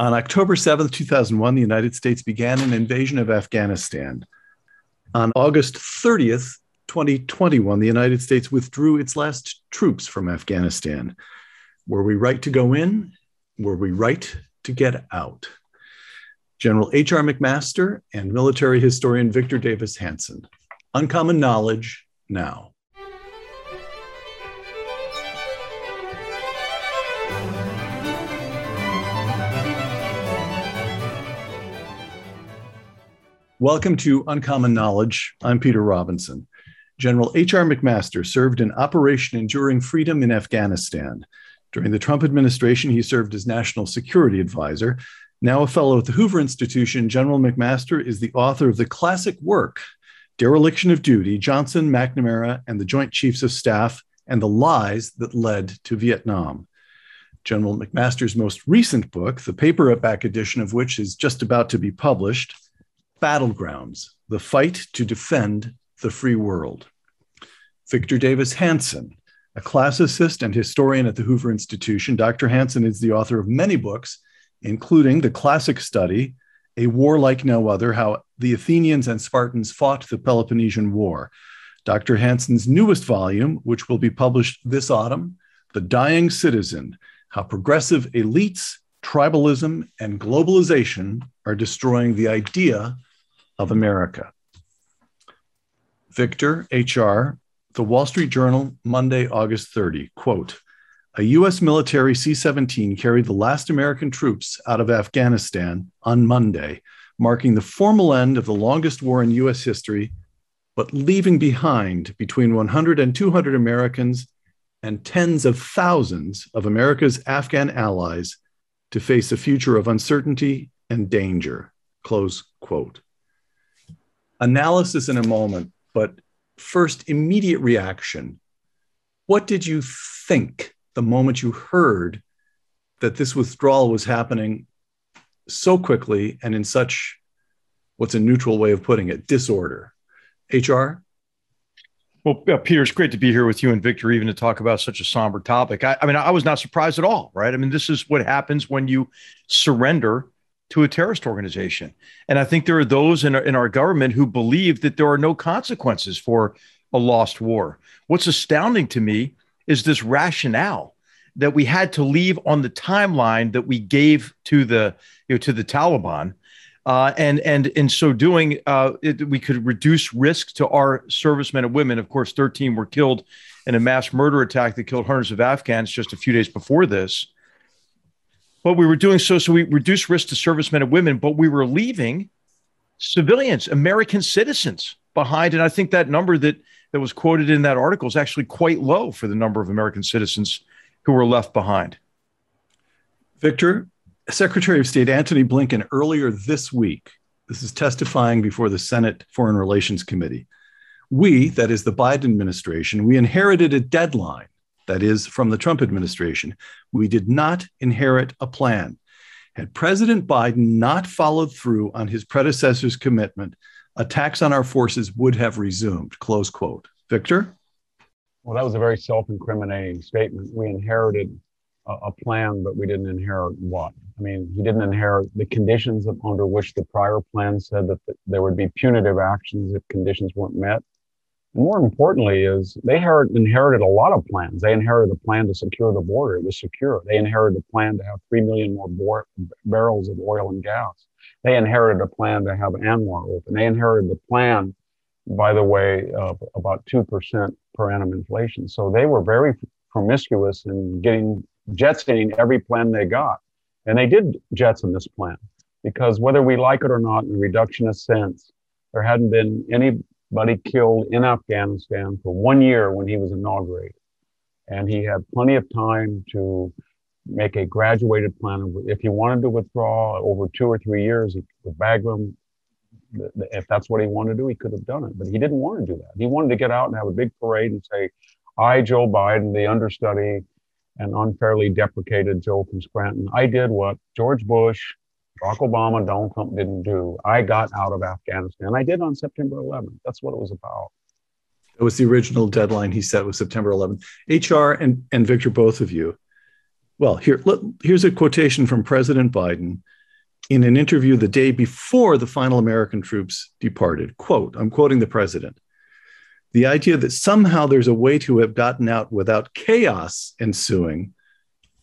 On October 7th, 2001, the United States began an invasion of Afghanistan. On August 30th, 2021, the United States withdrew its last troops from Afghanistan. Were we right to go in? Were we right to get out? General H.R. McMaster and military historian Victor Davis Hanson. Uncommon knowledge now. Welcome to Uncommon Knowledge. I'm Peter Robinson. General H.R. McMaster served in Operation Enduring Freedom in Afghanistan. During the Trump administration, he served as National Security Advisor. Now a fellow at the Hoover Institution, General McMaster is the author of the classic work, Dereliction of Duty Johnson, McNamara, and the Joint Chiefs of Staff and the Lies That Led to Vietnam. General McMaster's most recent book, the paperback edition of which is just about to be published, Battlegrounds The Fight to Defend the Free World. Victor Davis Hanson, a classicist and historian at the Hoover Institution, Dr. Hanson is the author of many books, including the classic study, A War Like No Other How the Athenians and Spartans Fought the Peloponnesian War. Dr. Hanson's newest volume, which will be published this autumn, The Dying Citizen How Progressive Elites, Tribalism, and Globalization Are Destroying the Idea of America. Victor H.R., The Wall Street Journal, Monday, August 30, quote, a U.S. military C 17 carried the last American troops out of Afghanistan on Monday, marking the formal end of the longest war in U.S. history, but leaving behind between 100 and 200 Americans and tens of thousands of America's Afghan allies to face a future of uncertainty and danger. Close quote analysis in a moment, but first, immediate reaction. What did you think the moment you heard that this withdrawal was happening so quickly and in such, what's a neutral way of putting it, disorder? HR? Well, uh, Peter, it's great to be here with you and Victor, even to talk about such a somber topic. I, I mean, I was not surprised at all, right? I mean, this is what happens when you surrender to a terrorist organization. And I think there are those in our, in our government who believe that there are no consequences for a lost war. What's astounding to me is this rationale that we had to leave on the timeline that we gave to the you know to the Taliban. Uh, and and in so doing, uh, it, we could reduce risk to our servicemen and women. Of course, 13 were killed in a mass murder attack that killed hundreds of Afghans just a few days before this. But we were doing so so we reduced risk to servicemen and women, but we were leaving civilians, American citizens behind. And I think that number that that was quoted in that article is actually quite low for the number of American citizens who were left behind. Victor, Secretary of State Antony Blinken earlier this week, this is testifying before the Senate Foreign Relations Committee. We, that is the Biden administration, we inherited a deadline that is, from the Trump administration. We did not inherit a plan. Had President Biden not followed through on his predecessor's commitment, attacks on our forces would have resumed. Close quote. Victor? Well, that was a very self incriminating statement. We inherited a, a, plan, but we didn't inherit what? I mean, he didn't inherit the conditions under which the prior plan said that there would be punitive actions if conditions weren't met more importantly is they inherited a lot of plans. They inherited a plan to secure the border. It was secure. They inherited a plan to have 3 million more barrels of oil and gas. They inherited a plan to have ANWR open. They inherited the plan, by the way, of about 2% per annum inflation. So they were very promiscuous in getting jetsoning every plan they got. And they did jetson this plan because whether we like it or not in a reductionist sense, there hadn't been any but he killed in Afghanistan for one year when he was inaugurated. And he had plenty of time to make a graduated plan. If he wanted to withdraw over two or three years, he, Bagram, if that's what he wanted to do, he could have done it. But he didn't want to do that. He wanted to get out and have a big parade and say, I, Joe Biden, the understudy and unfairly deprecated Joe from Scranton, I did what George Bush, Barack Obama, Donald Trump didn't do. I got out of Afghanistan. I did on September 11th. That's what it was about. It was the original deadline he set was September 11th. HR and, and Victor, both of you, Well, here, look, here's a quotation from President Biden in an interview the day before the final American troops departed. Quote, I'm quoting the president. The idea that somehow there's a way to have gotten out without chaos ensuing,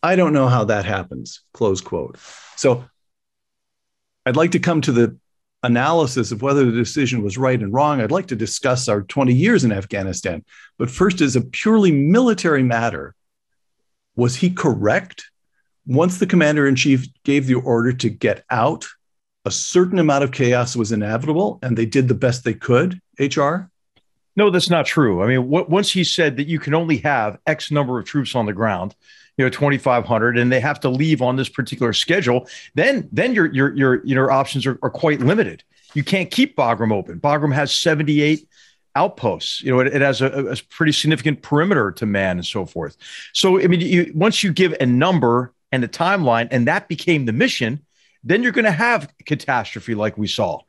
I don't know how that happens. Close quote. So I'd like to come to the analysis of whether the decision was right and wrong. I'd like to discuss our 20 years in Afghanistan. But first, as a purely military matter, was he correct? Once the commander in chief gave the order to get out, a certain amount of chaos was inevitable, and they did the best they could. HR? No, that's not true. I mean, once he said that you can only have X number of troops on the ground, you know, 2,500, and they have to leave on this particular schedule, then then your your your your options are, are quite limited. You can't keep Bagram open. Bagram has 78 outposts. You know, it, it has a, a, pretty significant perimeter to man and so forth. So, I mean, you, once you give a number and a timeline, and that became the mission, then you're going to have catastrophe like we saw.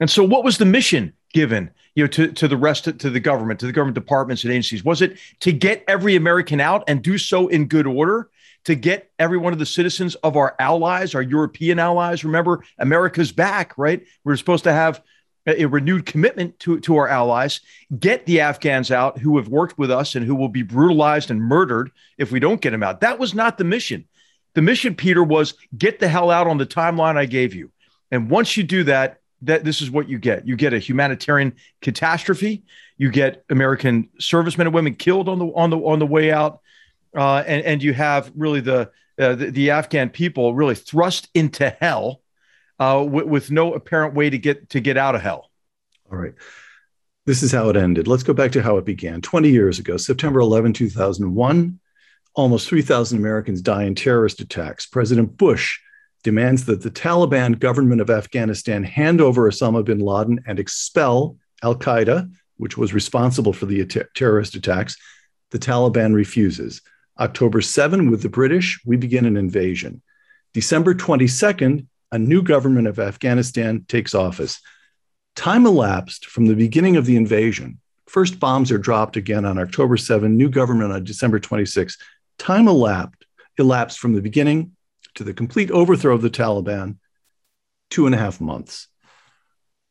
And so, what was the mission given, you know, to, to the rest to the government, to the government departments and agencies? Was it to get every American out and do so in good order? To get every one of the citizens of our allies, our European allies. Remember, America's back, right? We're supposed to have a renewed commitment to, to our allies, get the Afghans out who have worked with us and who will be brutalized and murdered if we don't get them out. That was not the mission. The mission, Peter, was get the hell out on the timeline I gave you. And once you do that, that this is what you get. You get a humanitarian catastrophe. You get American servicemen and women killed on the on the on the way out, uh, and and you have really the, uh, the the Afghan people really thrust into hell uh, with, with no apparent way to get to get out of hell. All right. This is how it ended. Let's go back to how it began. 20 years ago, September 11, 2001, almost 3,000 Americans die in terrorist attacks. President Bush demands that the Taliban government of Afghanistan hand over Osama bin Laden and expel Al Qaeda, which was responsible for the ter- terrorist attacks. The Taliban refuses. October 7, with the British, we begin an invasion. December 22nd, a new government of Afghanistan takes office. Time elapsed from the beginning of the invasion. First bombs are dropped again on October 7, new government on December 26. Time elapsed, elapsed from the beginning to the complete overthrow of the Taliban, two and a half months.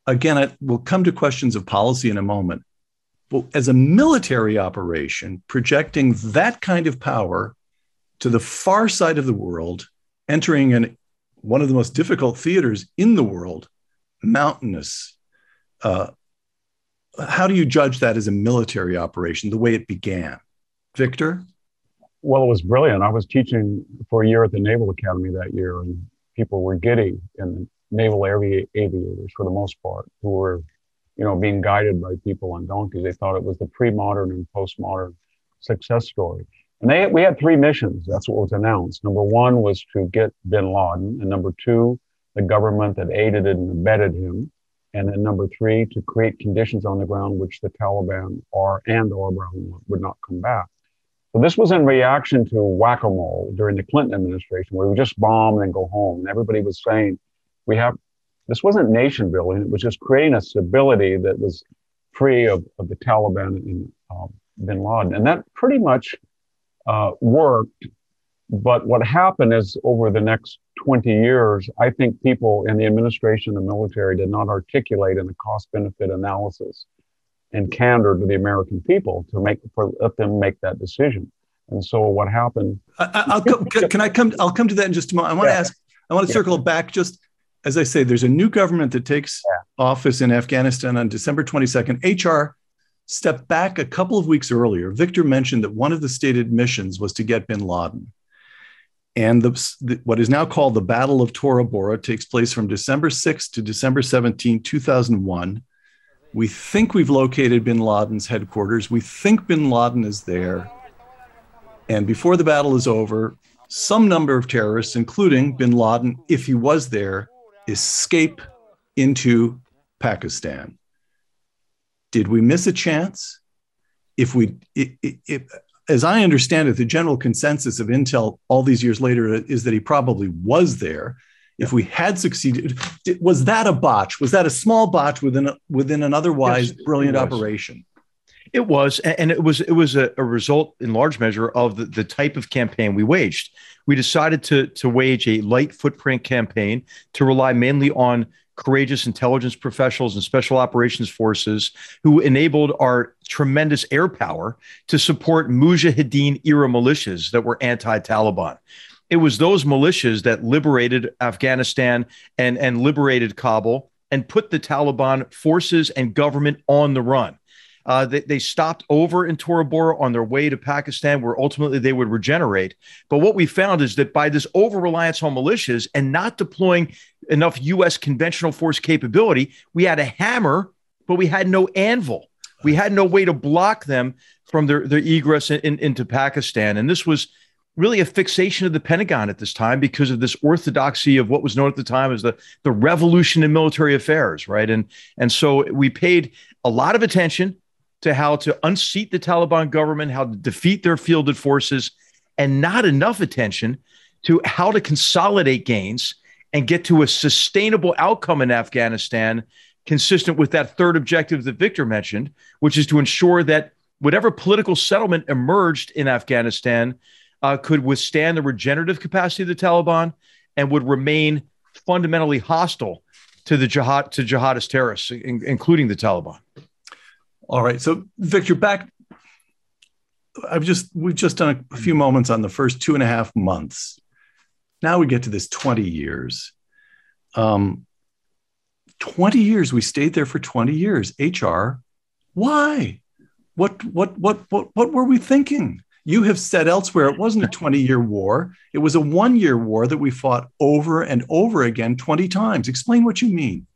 Again, it will come to questions of policy in a moment. But as a military operation, projecting that kind of power to the far side of the world, entering an one of the most difficult theaters in the world, mountainous. Uh, how do you judge that as a military operation, the way it began? Victor? Well, it was brilliant. I was teaching for a year at the Naval Academy that year, and people were giddy, and naval avi- aviators, for the most part, who were, you know, being guided by people on donkeys. They thought it was the pre-modern and post-modern success story. And they, we had three missions. That's what was announced. Number one was to get bin Laden. And number two, the government that aided and abetted him. And then number three, to create conditions on the ground which the Taliban are and or Brown would not come back. So this was in reaction to whack-a-mole during the Clinton administration, where we just bomb and go home. And everybody was saying, we have, this wasn't nation building. It was just creating a stability that was free of, of the Taliban and um, bin Laden. And that pretty much uh, worked. But what happened is over the next 20 years, I think people in the administration and the military did not articulate in a cost benefit analysis and candor to the American people to make for let them make that decision. And so what happened? I, will come, can I come? I'll come to that in just a moment. I want yeah. to ask. I want to yeah. circle back. Just as I say, there's a new government that takes yeah. office in Afghanistan on December 22nd. HR stepped back a couple of weeks earlier, Victor mentioned that one of the stated missions was to get bin Laden. And the, the, what is now called the Battle of Tora Bora takes place from December 6 to December 17, 2001. We think we've located bin Laden's headquarters. We think bin Laden is there. And before the battle is over, some number of terrorists, including bin Laden, if he was there, escape into Pakistan. Did we miss a chance? If we, it, as I understand it, the general consensus of Intel all these years later is that he probably was there. If we had succeeded, was that a botch? Was that a small botch within a, within an otherwise yes, brilliant operation? It was, and it was it was a, a, result in large measure of the, the type of campaign we waged. We decided to to wage a light footprint campaign to rely mainly on courageous intelligence professionals and special operations forces who enabled our tremendous air power to support Mujahideen era militias that were anti-Taliban. It was those militias that liberated Afghanistan and, and liberated Kabul and put the Taliban forces and government on the run. Uh, they, they stopped over in Tora Bora on their way to Pakistan, where ultimately they would regenerate. But what we found is that by this over reliance on militias and not deploying enough U.S. conventional force capability, we had a hammer, but we had no anvil. We had no way to block them from their, their egress in, in, into Pakistan. And this was really a fixation of the Pentagon at this time because of this orthodoxy of what was known at the time as the, the revolution in military affairs, right? And, and so we paid a lot of attention to how to unseat the Taliban government, how to defeat their fielded forces, and not enough attention to how to consolidate gains and get to a sustainable outcome in Afghanistan, consistent with that third objective that Victor mentioned, which is to ensure that whatever political settlement emerged in Afghanistan uh, could withstand the regenerative capacity of the Taliban and would remain fundamentally hostile to the jihad to jihadist terrorists, in, including the Taliban. All right. So, Victor, back. I've just we've just done a few moments on the first two and a half months. Now we get to this 20 years. Um, 20 years. We stayed there for 20 years. HR, why? What what what what what were we thinking? You have said elsewhere it wasn't a 20 year war. It was a one year war that we fought over and over again 20 times. Explain what you mean.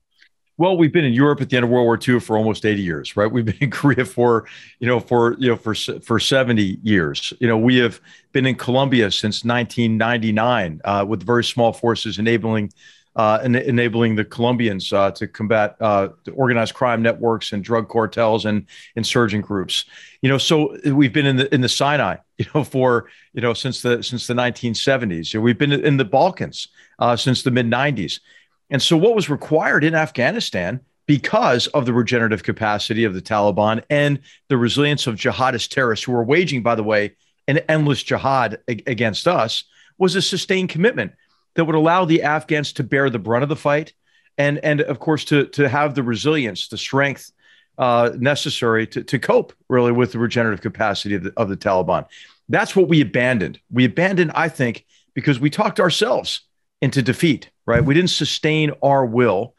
Well, we've been in Europe at the end of World War II for almost 80 years, right? We've been in Korea for, you know, for you know for for 70 years. You know, we have been in Colombia since 1999 uh, with very small forces enabling uh, en- enabling the Colombians uh, to combat uh, the organized crime networks and drug cartels and insurgent groups. You know, so we've been in the in the Sinai, you know, for you know since the since the 1970s. You know, we've been in the Balkans uh, since the mid 90s. And so, what was required in Afghanistan because of the regenerative capacity of the Taliban and the resilience of jihadist terrorists who were waging, by the way, an endless jihad against us was a sustained commitment that would allow the Afghans to bear the brunt of the fight and, and of course, to, to have the resilience, the strength uh, necessary to, to cope really with the regenerative capacity of the, of the Taliban. That's what we abandoned. We abandoned, I think, because we talked ourselves into defeat right? We didn't sustain our will.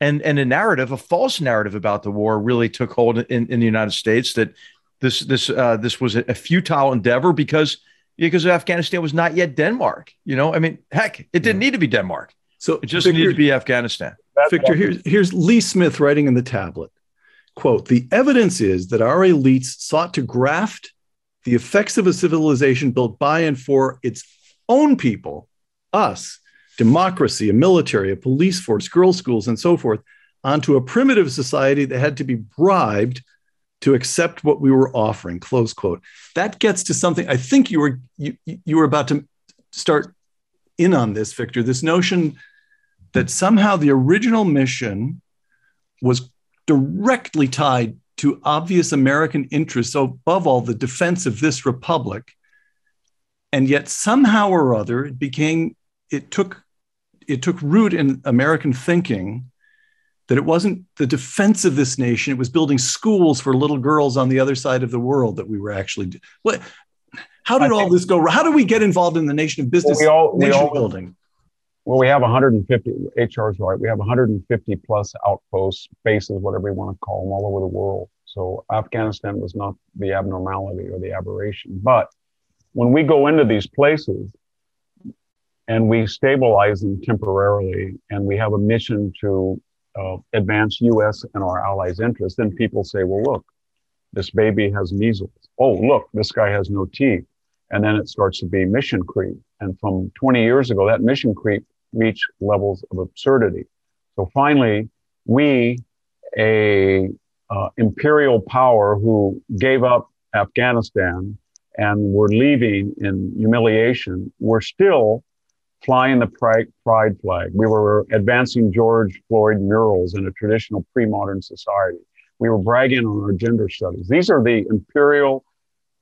And, and a narrative, a false narrative about the war really took hold in, in the United States that this this uh, this was a, futile endeavor because because Afghanistan was not yet Denmark. You know, I mean, heck, it didn't need to be Denmark. So it just Victor, needed to be Afghanistan. Victor, here's here's Lee Smith writing in the tablet. Quote, the evidence is that our elites sought to graft the effects of a civilization built by and for its own people, us, democracy, a military, a police force, girls' schools, and so forth, onto a primitive society that had to be bribed to accept what we were offering. Close quote. That gets to something I think you were you, you were about to start in on this, Victor. This notion that somehow the original mission was directly tied to obvious American interests, above all, the defense of this republic. And yet, somehow or other, it became it took it took root in American thinking that it wasn't the defense of this nation; it was building schools for little girls on the other side of the world that we were actually. What? How did all this go? How do we get involved in the nation of business well, we all, nation we all, building? Well, we have 150. HR's right. We have 150 plus outposts, bases, whatever you want to call them, all over the world. So Afghanistan was not the abnormality or the aberration. But when we go into these places, and we stabilize them temporarily, and we have a mission to uh, advance U.S. and our allies' interests, then people say, well, look, this baby has measles. Oh, look, this guy has no teeth. And then it starts to be mission creep. And from 20 years ago, that mission creep reached levels of absurdity. So finally, we, a uh, imperial power who gave up Afghanistan and were leaving in humiliation, were still flying the pride, flag. We were advancing George Floyd murals in a traditional pre modern society. We were bragging on our gender studies. These are the imperial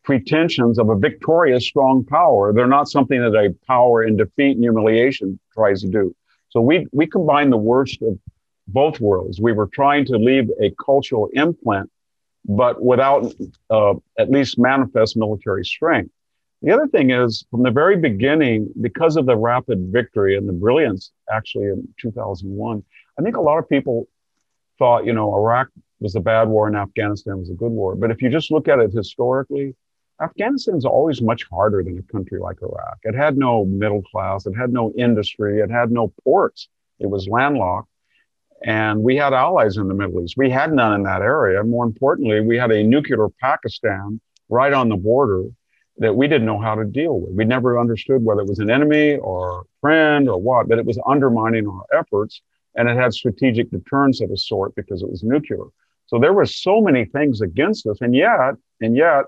pretensions of a victorious, strong power. They're not something that a power in defeat and humiliation tries to do. So we, we combine the worst of both worlds. We were trying to leave a cultural implant, but without uh, at least manifest military strength. The other thing is, from the very beginning, because of the rapid victory and the brilliance actually in 2001, I think a lot of people thought, you know, Iraq was a bad war and Afghanistan was a good war. But if you just look at it historically, Afghanistan is always much harder than a country like Iraq. It had no middle class, it had no industry, it had no ports, it was landlocked. And we had allies in the Middle East. We had none in that area. More importantly, we had a nuclear Pakistan right on the border that we didn't know how to deal with. We never understood whether it was an enemy or friend or what, but it was undermining our efforts. And it had strategic deterrence of a sort because it was nuclear. So there were so many things against us. And yet, and yet,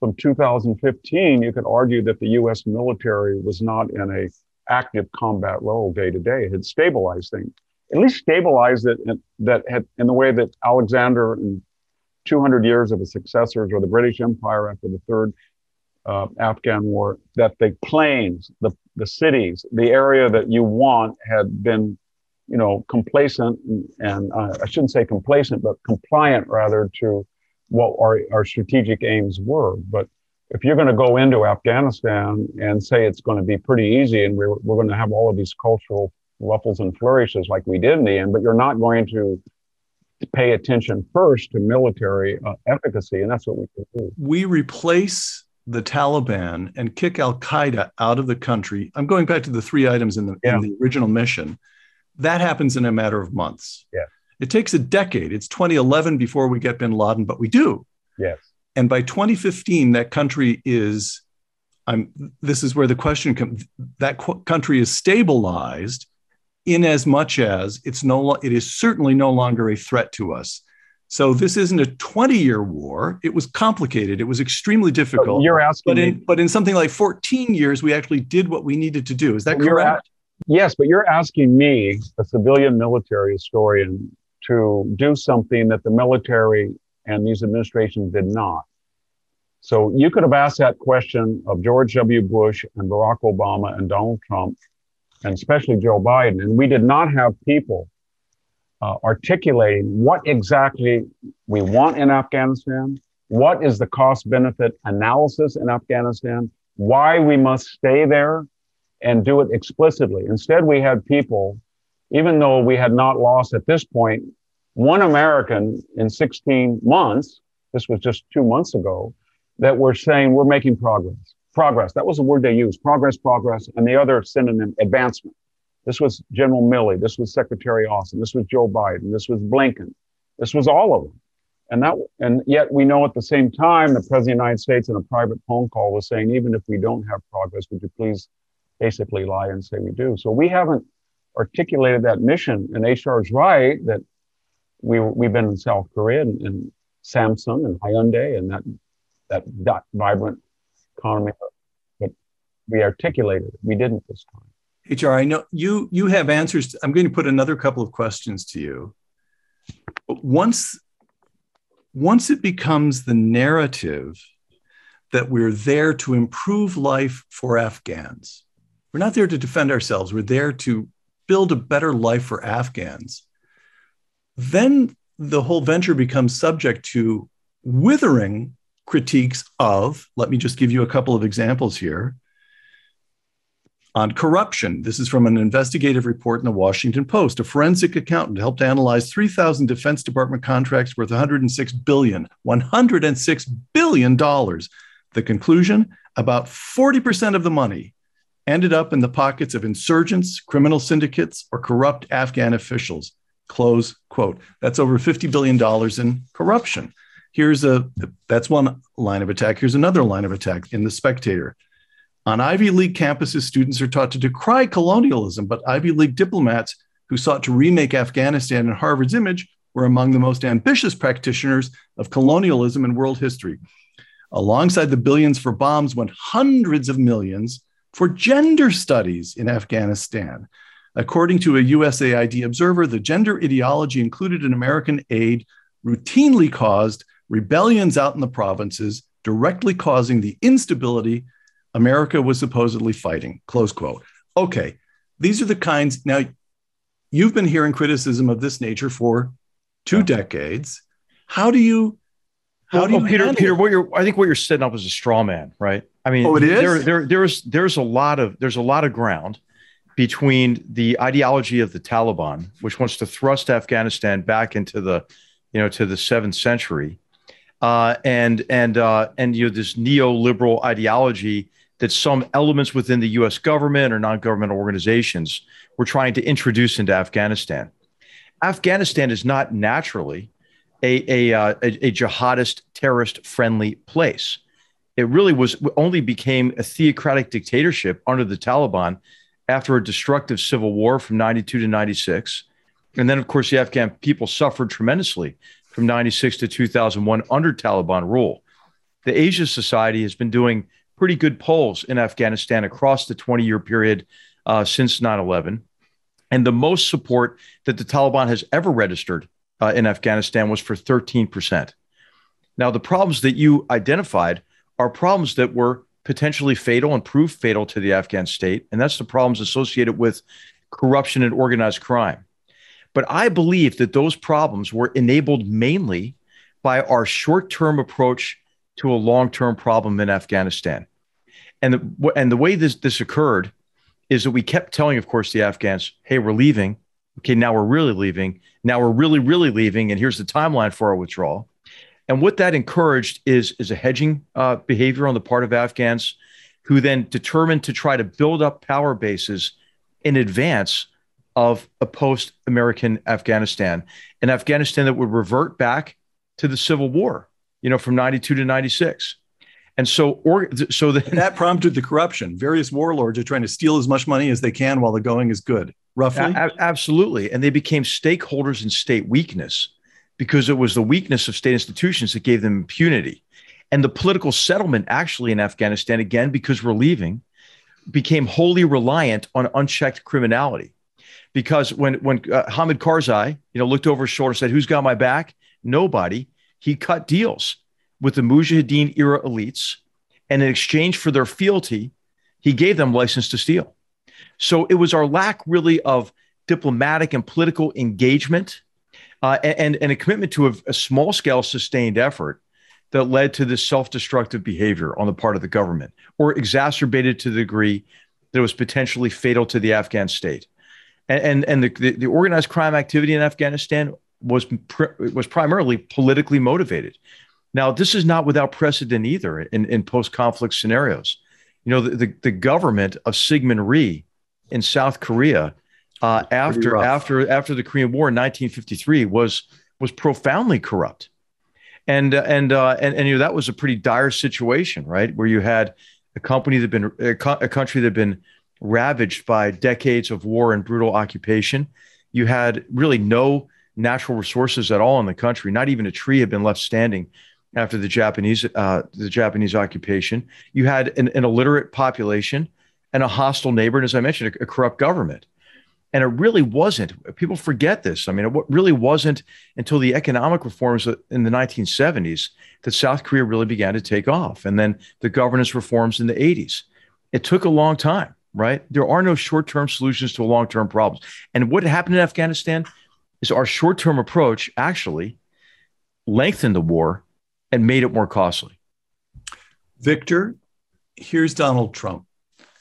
from 2015, you could argue that the U.S. military was not in a active combat role day to day. It had stabilized things, at least stabilized it in, that had in the way that Alexander and 200 years of his successors or the British Empire after the third uh, Afghan war, that the plains, the, the cities, the area that you want had been, you know, complacent and, and uh, I shouldn't say complacent, but compliant rather to what our, our strategic aims were. But if you're going to go into Afghanistan and say it's going to be pretty easy and we're, we're going to have all of these cultural ruffles and flourishes like we did in the end, but you're not going to pay attention first to military uh, efficacy. And that's what we do. We replace the Taliban and kick Al Qaeda out of the country. I'm going back to the three items in the, yeah. in the original mission. That happens in a matter of months. Yeah. It takes a decade. It's 2011 before we get bin Laden, but we do. Yes. And by 2015, that country is, I'm, this is where the question comes, that qu- country is stabilized in as much as it's no, it is certainly no longer a threat to us. So this isn't a 20 year war. It was complicated. It was extremely difficult. You're asking, but in, but in something like 14 years, we actually did what we needed to do. Is that correct? yes, but you're asking me, a civilian military historian, to do something that the military and these administrations did not. So you could have asked that question of George W. Bush and Barack Obama and Donald Trump, and especially Joe Biden. And we did not have people uh, articulating what exactly we want in Afghanistan, what is the cost benefit analysis in Afghanistan, why we must stay there, and do it explicitly. Instead, we had people, even though we had not lost at this point one American in 16 months, this was just two months ago, that were saying we're making progress. Progress, that was the word they used progress, progress, and the other synonym, advancement. This was General Milley. This was Secretary Austin. This was Joe Biden. This was Blinken. This was all of them. And that, and yet we know at the same time, the President of the United States in a private phone call was saying, even if we don't have progress, would you please basically lie and say we do? So we haven't articulated that mission. And HR is right that we, we've been in South Korea and, and Samsung and Hyundai and that, that, that vibrant economy, but we articulated it. We didn't this time. HR, I know you you have answers. To, I'm going to put another couple of questions to you. Once once it becomes the narrative that we're there to improve life for Afghans, we're not there to defend ourselves. We're there to build a better life for Afghans. Then the whole venture becomes subject to withering critiques of. Let me just give you a couple of examples here on corruption. This is from an investigative report in the Washington Post. A forensic accountant helped analyze 3,000 Defense Department contracts worth 106 billion, 106 billion dollars. The conclusion: about 40% of the money ended up in the pockets of insurgents, criminal syndicates, or corrupt Afghan officials. Close quote. That's over 50 billion dollars in corruption. Here's a that's one line of attack. Here's another line of attack in the Spectator. On Ivy League campuses, students are taught to decry colonialism, but Ivy League diplomats who sought to remake Afghanistan in Harvard's image were among the most ambitious practitioners of colonialism in world history. Alongside the billions for bombs went hundreds of millions for gender studies in Afghanistan. According to a USAID observer, the gender ideology included in American aid routinely caused rebellions out in the provinces, directly causing the instability America was supposedly fighting. Close quote. Okay, these are the kinds. Now, you've been hearing criticism of this nature for two yeah. decades. How do you? How well, do you, well, Peter? Peter, what you're I think what you're setting up is a straw man, right? I mean, oh, it is. There, there, there's there's a lot of there's a lot of ground between the ideology of the Taliban, which wants to thrust Afghanistan back into the, you know, to the seventh century, uh, and and uh, and you know this neoliberal ideology that some elements within the U.S. government or non-governmental organizations were trying to introduce into Afghanistan. Afghanistan is not naturally a, a, uh, a, a jihadist, terrorist-friendly place. It really was only became a theocratic dictatorship under the Taliban after a destructive civil war from 92 to 96. And then, of course, the Afghan people suffered tremendously from 96 to 2001 under Taliban rule. The Asia Society has been doing pretty good polls in Afghanistan across the 20 year period uh, since 9 11. And the most support that the Taliban has ever registered uh, in Afghanistan was for 13%. Now, the problems that you identified are problems that were potentially fatal and proved fatal to the Afghan state. And that's the problems associated with corruption and organized crime. But I believe that those problems were enabled mainly by our short term approach to a long term problem in Afghanistan. And the, and the way this, this occurred is that we kept telling, of course, the Afghans, hey, we're leaving. Okay, now we're really leaving. Now we're really, really leaving. And here's the timeline for our withdrawal. And what that encouraged is, is a hedging uh, behavior on the part of Afghans who then determined to try to build up power bases in advance of a post American Afghanistan, an Afghanistan that would revert back to the Civil War, you know, from 92 to 96. And so, or, so the, that prompted the corruption. Various warlords are trying to steal as much money as they can while the going is good, roughly. A- absolutely. And they became stakeholders in state weakness because it was the weakness of state institutions that gave them impunity. And the political settlement, actually, in Afghanistan, again, because we're leaving, became wholly reliant on unchecked criminality. Because when when uh, Hamid Karzai, you know, looked over his shoulder, and said, "Who's got my back?" Nobody. He cut deals with the Mujahideen era elites, and in exchange for their fealty, he gave them license to steal. So it was our lack, really, of diplomatic and political engagement uh, and, and a commitment to a, a small scale sustained effort that led to this self destructive behavior on the part of the government or exacerbated to the degree that it was potentially fatal to the Afghan state. And, and, and the, the, the organized crime activity in Afghanistan was, pr- was primarily politically motivated. Now, this is not without precedent either in, in post conflict scenarios. You know, the, the, the government of Syngman Rhee in South Korea uh, after after after the Korean War in 1953 was was profoundly corrupt, and uh, and, uh, and and you know that was a pretty dire situation, right? Where you had a company that been a, co- a country that had been ravaged by decades of war and brutal occupation. You had really no natural resources at all in the country. Not even a tree had been left standing after the Japanese uh, the Japanese occupation. You had an, an, illiterate population and a hostile neighbor, and as I mentioned, a, a corrupt government. And it really wasn't. People forget this. I mean, it really wasn't until the economic reforms in the 1970s that South Korea really began to take off. And then the governance reforms in the 80s. It took a long time, right? There are no short term solutions to long term problems. And what happened in Afghanistan is our short term approach actually lengthened the war and made it more costly. Victor, here's Donald Trump.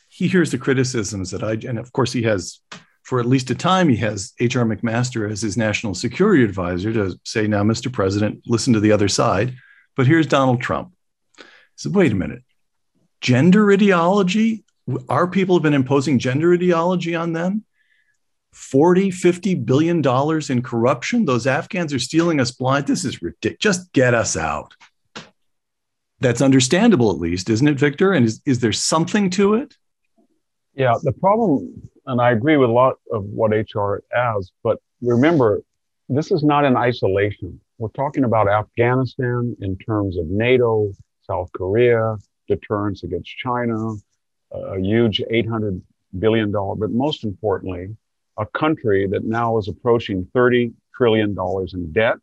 He hears the criticisms that I, and of course, he has for at least a time, he has H.R. McMaster as his national security advisor to say, now, Mr. President, listen to the other side. But here's Donald Trump. He said, wait a minute. Gender ideology? Our people have been imposing gender ideology on them. 40, 50 billion dollars in corruption. Those Afghans are stealing us blind. This is ridiculous. Just get us out. That's understandable, at least, isn't it, Victor? And is, is there something to it? Yeah, the problem and I agree with a lot of what HR has, but remember, this is not in isolation. We're talking about Afghanistan in terms of NATO, South Korea, deterrence against China, a huge $800 billion, but most importantly, a country that now is approaching $30 trillion in debt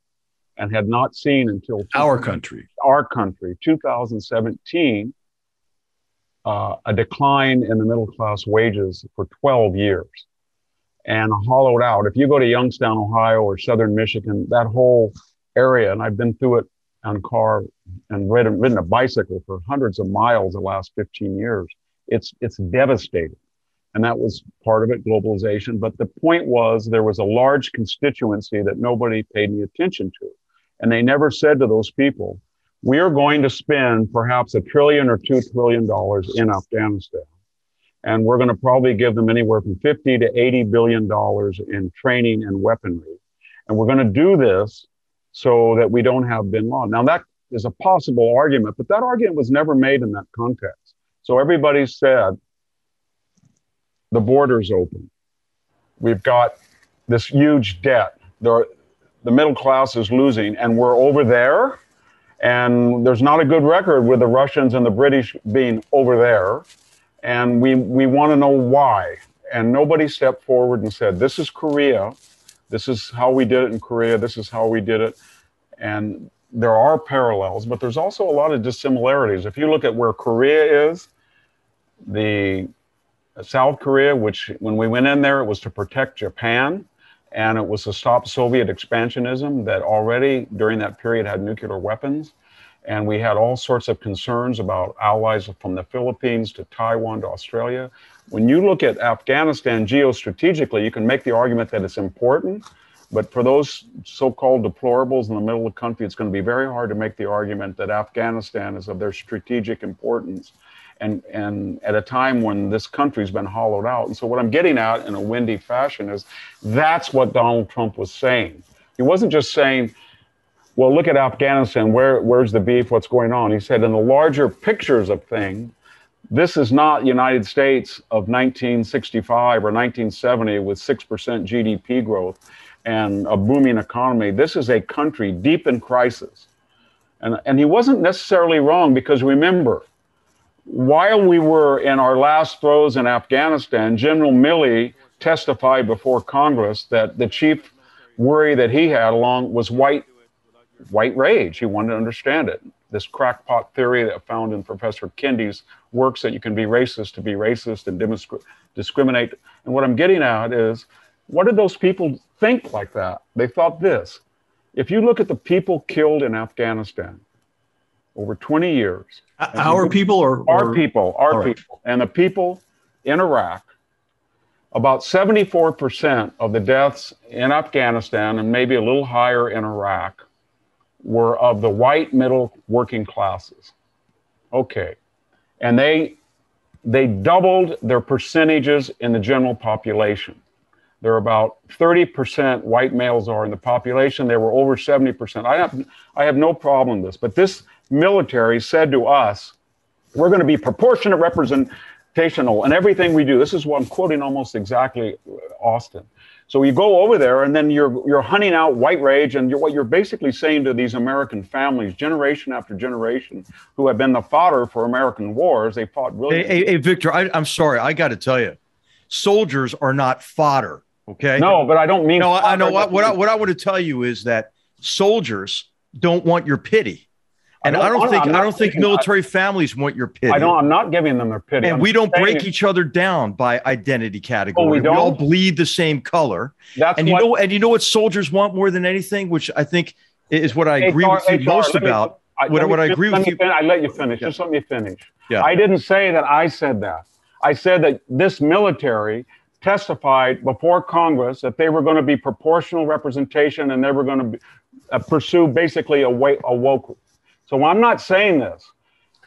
and had not seen until our country, our country, 2017, uh, a decline in the middle class wages for 12 years and hollowed out. If you go to Youngstown, Ohio, or Southern Michigan, that whole area, and I've been through it on car and ridden, ridden a bicycle for hundreds of miles the last 15 years. It's it's devastating, and that was part of it, globalization. But the point was there was a large constituency that nobody paid any attention to, and they never said to those people, "We are going to spend perhaps a trillion or two trillion dollars in Afghanistan." and we're going to probably give them anywhere from 50 to 80 billion dollars in training and weaponry and we're going to do this so that we don't have bin laden now that is a possible argument but that argument was never made in that context so everybody said the border's open we've got this huge debt there, the middle class is losing and we're over there and there's not a good record with the russians and the british being over there and we we want to know why. And nobody stepped forward and said, "This is Korea. This is how we did it in Korea. This is how we did it." And there are parallels, but there's also a lot of dissimilarities. If you look at where Korea is, the South Korea, which when we went in there, it was to protect Japan and it was to stop Soviet expansionism that already during that period had nuclear weapons. And we had all sorts of concerns about allies from the Philippines to Taiwan to Australia. When you look at Afghanistan geostrategically, you can make the argument that it's important. But for those so called deplorables in the middle of the country, it's going to be very hard to make the argument that Afghanistan is of their strategic importance. And, and at a time when this country's been hollowed out. And so, what I'm getting at in a windy fashion is that's what Donald Trump was saying. He wasn't just saying, well, look at Afghanistan. Where, where's the beef? What's going on? He said, in the larger pictures of things, this is not United States of 1965 or 1970 with 6% GDP growth and a booming economy. This is a country deep in crisis. And, and he wasn't necessarily wrong because remember, while we were in our last throes in Afghanistan, General Milley testified before Congress that the chief worry that he had along was white white rage. He wanted to understand it. This crackpot theory that found in Professor Kendi's works that you can be racist to be racist and discriminate. And what I'm getting at is, what did those people think like that? They thought this. If you look at the people killed in Afghanistan over 20 years, our people or our or, people, our right. people, and the people in Iraq, about 74% of the deaths in Afghanistan and maybe a little higher in Iraq were of the white middle working classes. Okay. And they they doubled their percentages in the general population. There are about 30% white males are in the population. They were over 70%. I have, I have no problem with this. But this military said to us, we're going to be proportionate representational in everything we do. This is what I'm quoting almost exactly uh, Austin. So you go over there and then you're you're hunting out white rage and you're, what you're basically saying to these American families, generation after generation, who have been the fodder for American wars. They fought really. Hey, hey, hey Victor, I, am sorry, I got to tell you, soldiers are not fodder. Okay. No, but I don't mean. No, I know what what I, what I want to tell you is that soldiers don't want your pity. And I don't, I don't think I don't think military I, families want your pity. I don't. I'm not giving them their pity. And I'm we don't break it. each other down by identity category. Oh, we, don't? we all bleed the same color. That's and you what, know. And you know what soldiers want more than anything, which I think is what I agree with you HR, most about. Me, what, what I agree with you. I let you finish. Yeah. Just let me finish. Yeah. I didn't say that. I said that. I said that this military testified before Congress that they were going to be proportional representation and they were going to be, uh, pursue basically a, way, a woke so I'm not saying this.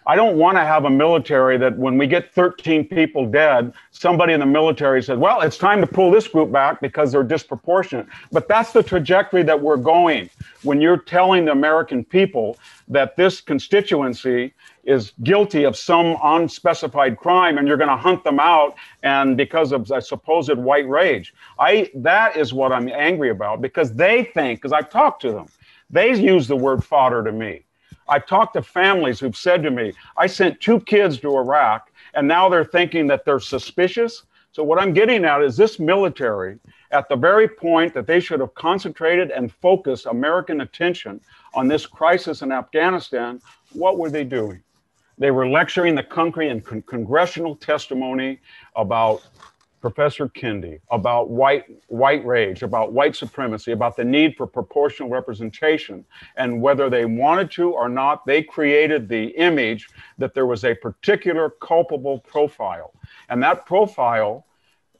I don't want to have a military that when we get 13 people dead, somebody in the military says, well, it's time to pull this group back because they're disproportionate. But that's the trajectory that we're going when you're telling the American people that this constituency is guilty of some unspecified crime and you're going to hunt them out and because of a supposed white rage. I that is what I'm angry about because they think because I've talked to them. They use the word fodder to me. I've talked to families who've said to me, I sent two kids to Iraq and now they're thinking that they're suspicious. So, what I'm getting at is this military, at the very point that they should have concentrated and focused American attention on this crisis in Afghanistan, what were they doing? They were lecturing the country in con- congressional testimony about Professor Kendi about white white rage, about white supremacy, about the need for proportional representation, and whether they wanted to or not, they created the image that there was a particular culpable profile, and that profile.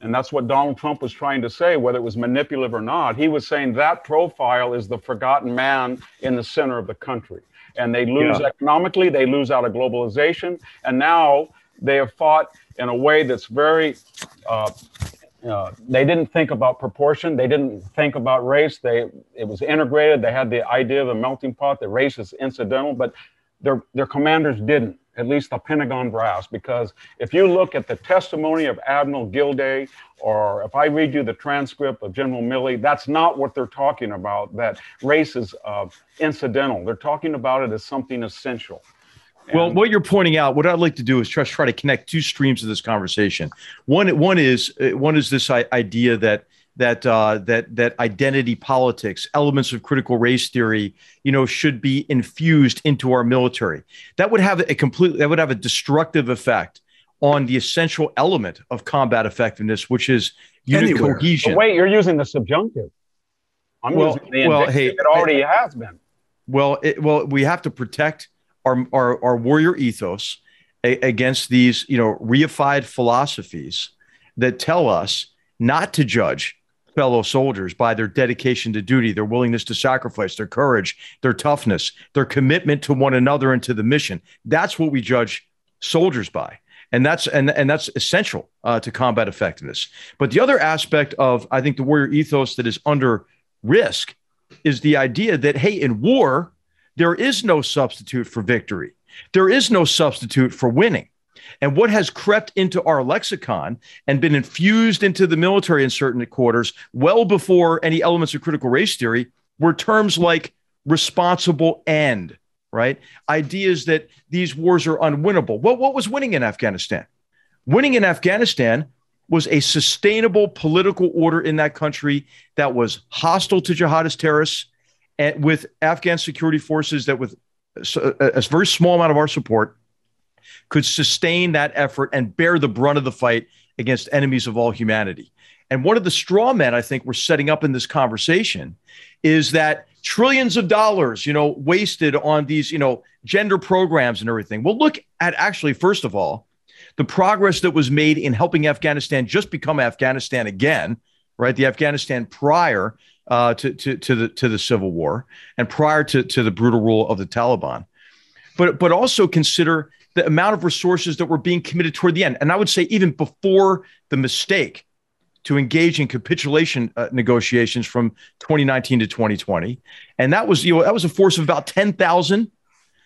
And that's what Donald Trump was trying to say, whether it was manipulative or not. He was saying that profile is the forgotten man in the center of the country. And they lose yeah. economically, they lose out of globalization. And now they have fought in a way that's very uh, uh, they didn't think about proportion. They didn't think about race. They it was integrated. They had the idea of a melting pot. The race is incidental, but their their commanders didn't. At least the Pentagon brass, because if you look at the testimony of Admiral Gilday, or if I read you the transcript of General Milley, that's not what they're talking about. That race is uh, incidental. They're talking about it as something essential. Well, what you're pointing out, what I'd like to do is try, try to connect two streams of this conversation. One, one is uh, one is this idea that that uh, that that identity politics, elements of critical race theory, you know, should be infused into our military. That would have a completely that would have a destructive effect on the essential element of combat effectiveness, which is unit Anywhere. cohesion. But wait, you're using the subjunctive. I'm well, using the well, hey, it already has been. Well, it, well, we have to protect our, our, our warrior ethos a, against these, you know, reified philosophies that tell us not to judge fellow soldiers by their dedication to duty, their willingness to sacrifice, their courage, their toughness, their commitment to one another and to the mission. That's what we judge soldiers by. And that's and, and that's essential uh, to combat effectiveness. But the other aspect of I think the warrior ethos that is under risk is the idea that hey, in war, there is no substitute for victory. There is no substitute for winning. And what has crept into our lexicon and been infused into the military in certain quarters well before any elements of critical race theory were terms like responsible end, right? Ideas that these wars are unwinnable. What, what was winning in Afghanistan? Winning in Afghanistan was a sustainable political order in that country that was hostile to jihadist terrorists and with Afghan security forces that with a, a very small amount of our support could sustain that effort and bear the brunt of the fight against enemies of all humanity. And one of the straw men I think we're setting up in this conversation is that trillions of dollars, you know, wasted on these, you know, gender programs and everything. Well, look at actually, first of all, the progress that was made in helping Afghanistan just become Afghanistan again, right? The Afghanistan prior uh, to, to, to, the, to the civil war and prior to, to the brutal rule of the Taliban. But, but also consider the amount of resources that were being committed toward the end. And I would say, even before the mistake to engage in capitulation uh, negotiations from 2019 to 2020. And that was, you know, that was a force of about 10,000,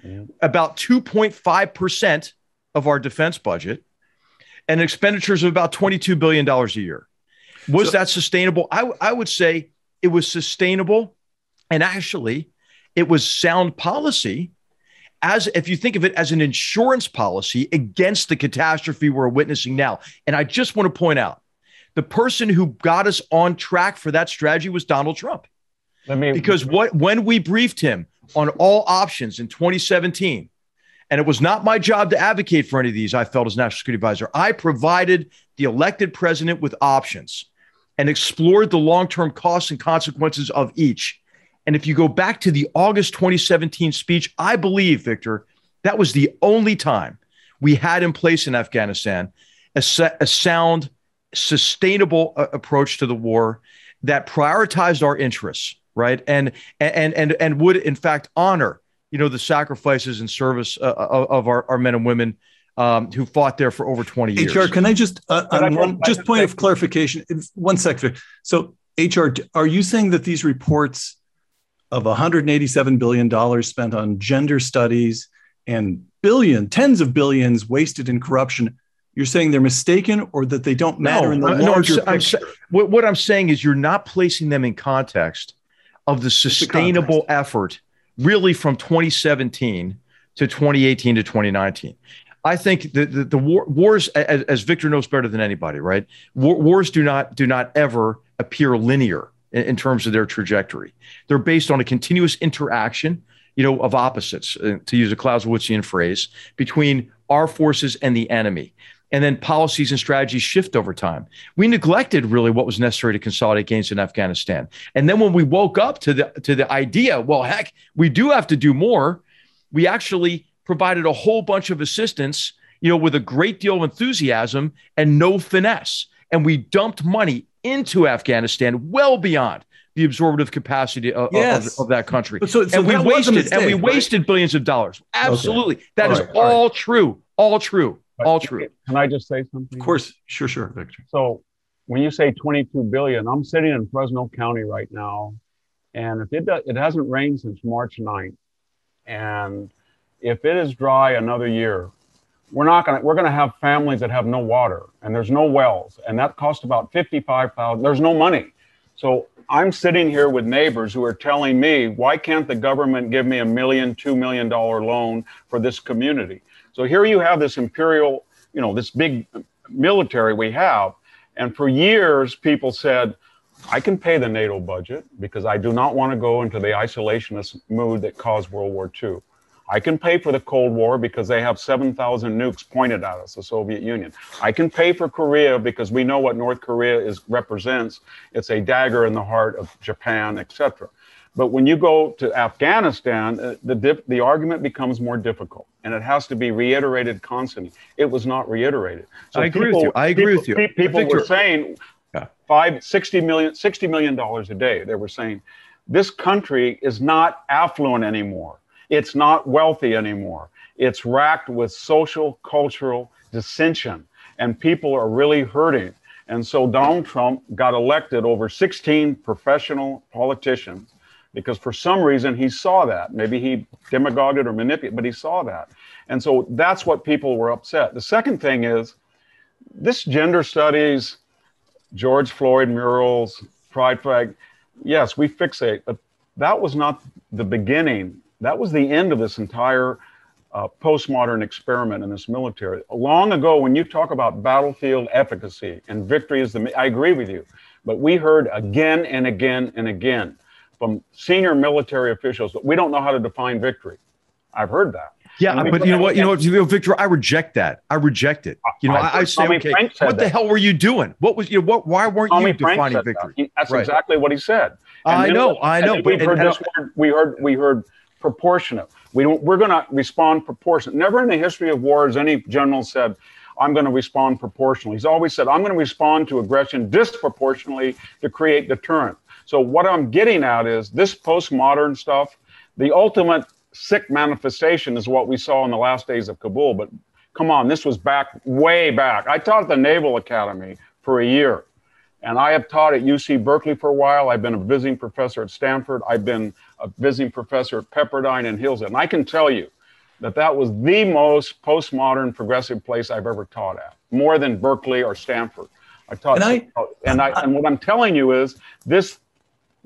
yeah. about 2.5% of our defense budget, and expenditures of about $22 billion a year. Was so, that sustainable? I, I would say it was sustainable. And actually, it was sound policy as if you think of it as an insurance policy against the catastrophe we're witnessing now. And I just want to point out the person who got us on track for that strategy was Donald Trump. Mean, because what when we briefed him on all options in 2017, and it was not my job to advocate for any of these, I felt as national security advisor, I provided the elected president with options and explored the long term costs and consequences of each. And if you go back to the August 2017 speech, I believe, Victor, that was the only time we had in place in Afghanistan a, a sound, sustainable uh, approach to the war that prioritized our interests, right? And and and and would in fact honor, you know, the sacrifices and service uh, of, of our, our men and women um, who fought there for over 20 years. HR, can I just, uh, on one, just point of clarification, one second. So, HR, are you saying that these reports of $187 billion spent on gender studies and billion, tens of billions wasted in corruption, you're saying they're mistaken or that they don't matter no, in the larger I'm, picture? I'm, what, what I'm saying is you're not placing them in context of the sustainable the effort really from 2017 to 2018 to 2019. I think the the, the war, wars, as, as, Victor knows better than anybody, right? War, wars do not do not ever appear linear in, in, terms of their trajectory. They're based on a continuous interaction, you know, of opposites, uh, to use a Clausewitzian phrase, between our forces and the enemy. And then policies and strategies shift over time. We neglected really what was necessary to consolidate gains in Afghanistan. And then when we woke up to the to the idea, well, heck, we do have to do more. We actually provided a whole bunch of assistance, you know, with a great deal of enthusiasm and no finesse. And we dumped money into Afghanistan well beyond the absorptive capacity of, yes. of, of that country. So, so and we wasted mistake, and we right? wasted billions of dollars. Absolutely. Okay. That all is right, all, all right. true. All true. All true. Can I just say something? Of course. Sure, sure, Victor. So when you say 22 billion, I'm sitting in Fresno County right now. And if it does, it hasn't rained since March 9th. And if it is dry another year, we're not going to we're going to have families that have no water and there's no wells and that costs about 55,000 there's no money. So i'm sitting here with neighbors who are telling me why can't the government give me a million two million dollar loan for this community? So here you have this imperial you know this big military we have. And for years people said i can pay the nato budget because i do not want to go into the isolationist mood that caused world war ii I can pay for the Cold War because they have 7,000 nukes pointed at us, the Soviet Union. I can pay for Korea because we know what North Korea is represents. It's a dagger in the heart of Japan, etc. But when you go to Afghanistan, uh, the the argument becomes more difficult, and it has to be reiterated constantly. It was not reiterated. So I agree people, with you. I agree people, with you. People were saying yeah. five, 60 million, 60 million dollars a day. They were saying this country is not affluent anymore. It's not wealthy anymore. It's racked with social, cultural dissension, and people are really hurting. And so Donald Trump got elected over 16 professional politicians because for some reason he saw that. Maybe he demagogued or manipulated, but he saw that. And so that's what people were upset. The second thing is this gender studies, George Floyd murals, pride flag, yes, we fixate, but that was not the beginning that was the end of this entire uh, postmodern experiment in this military. Long ago, when you talk about battlefield efficacy and victory is the, I agree with you, but we heard again and again and again from senior military officials that we don't know how to define victory. I've heard that. Yeah, but you know what? You know what, Victor? I reject that. I reject it. You know, I, I say, Tommy okay, what the that. hell were you doing? What was you? Know, what? Why weren't Tommy you defining victory? That. That's right. exactly what he said. And I know, I know. But, we, heard and, this word. We heard, we heard proportionate. We don't, we're going to respond proportionate. Never in the history of war has any general said, I'm going to respond proportionally. He's always said, I'm going to respond to aggression disproportionately to create deterrent. So what I'm getting at is this postmodern stuff, the ultimate sick manifestation is what we saw in the last days of Kabul. But come on, this was back way back. I taught at the Naval Academy for a year. And I have taught at UC Berkeley for a while. I've been a visiting professor at Stanford. I've been a visiting professor at Pepperdine and Hillsdale. And I can tell you that that was the most postmodern progressive place I've ever taught at, more than Berkeley or Stanford. I taught, and I, and, I, and what I'm telling you is this: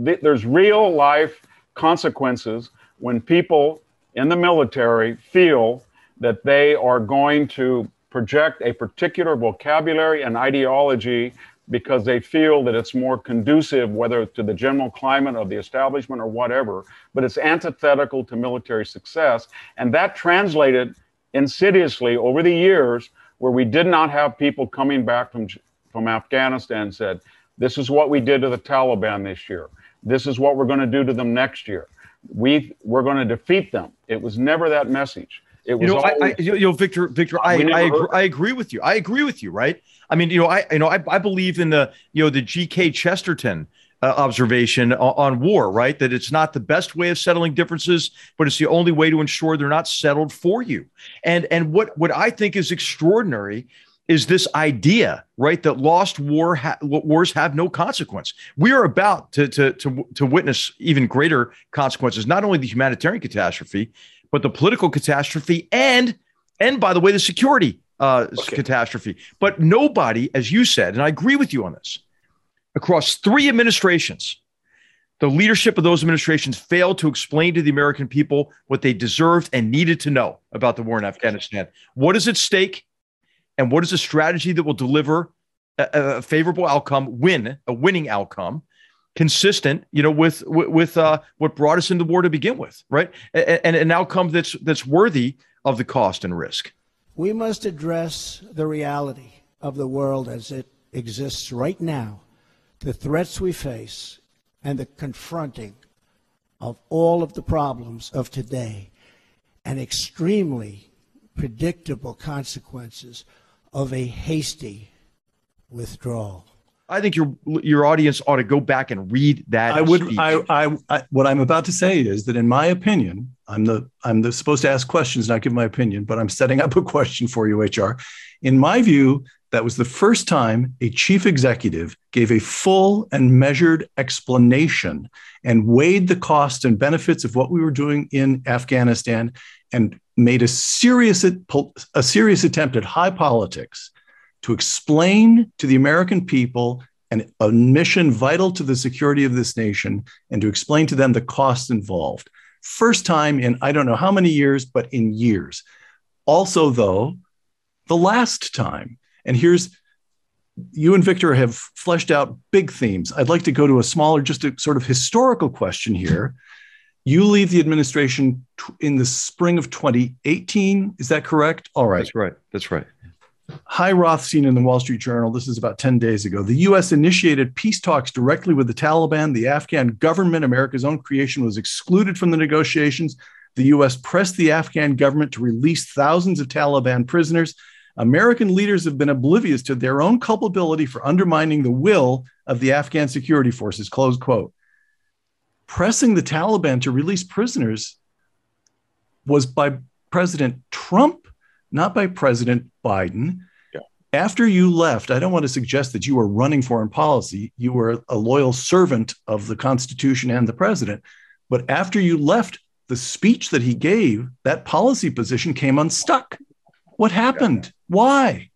th- there's real life consequences when people in the military feel that they are going to project a particular vocabulary and ideology because they feel that it's more conducive, whether to the general climate of the establishment or whatever, but it's antithetical to military success. And that translated insidiously over the years where we did not have people coming back from, from Afghanistan and said, this is what we did to the Taliban this year. This is what we're going to do to them next year. We, we're going to defeat them. It was never that message. It was you know, always, I, I, you know, Victor, Victor, I, I, agree, I agree with you. I agree with you, right? I mean, you know, I, you know, I, I believe in the, you know, the G.K. Chesterton uh, observation on, on, war, right? That it's not the best way of settling differences, but it's the only way to ensure they're not settled for you. And and what what I think is extraordinary is this idea, right, that lost war ha- wars have no consequence. We are about to, to to to witness even greater consequences, not only the humanitarian catastrophe, but the political catastrophe and and by the way, the security uh, okay. catastrophe. But nobody, as you said, and I agree with you on this, across three administrations, The leadership of those administrations failed to explain to the American people what they deserved and needed to know about the war in Afghanistan. What is at stake? And what is a strategy that will deliver a, a favorable outcome, win, a winning outcome? consistent, you know, with with uh, what brought us into the war to begin with, right? And, and an outcome that's that's worthy of the cost and risk. We must address the reality of the world as it exists right now, the threats we face, and the confronting of all of the problems of today, and extremely predictable consequences of a hasty withdrawal. I think your your audience ought to go back and read that. I would. I, I, I, What I'm about to say is that, in my opinion, I'm the I'm the supposed to ask questions, not give my opinion, but I'm setting up a question for you, HR. In my view, that was the first time a chief executive gave a full and measured explanation and weighed the cost and benefits of what we were doing in Afghanistan, and made a serious a serious attempt at high politics to explain to the American people an, a mission vital to the security of this nation and to explain to them the costs involved. First time in I don't know how many years, but in years. Also, though, the last time. And here's you and Victor have fleshed out big themes. I'd like to go to a smaller, just a sort of historical question here. You leave the administration in the spring of 2018. Is that correct? All right. That's right. That's right. Hy Rothstein in the Wall Street Journal. This is about 10 days ago. The U.S. initiated peace talks directly with the Taliban. The Afghan government, America's own creation, was excluded from the negotiations. The U.S. pressed the Afghan government to release thousands of Taliban prisoners. American leaders have been oblivious to their own culpability for undermining the will of the Afghan security forces. Close quote. Pressing the Taliban to release prisoners was by President Trump not by President Biden. Yeah. After you left, I don't want to suggest that you were running foreign policy. You were a loyal servant of the Constitution and the president. But after you left, the speech that he gave, that policy position came unstuck. What happened? Yeah. Why?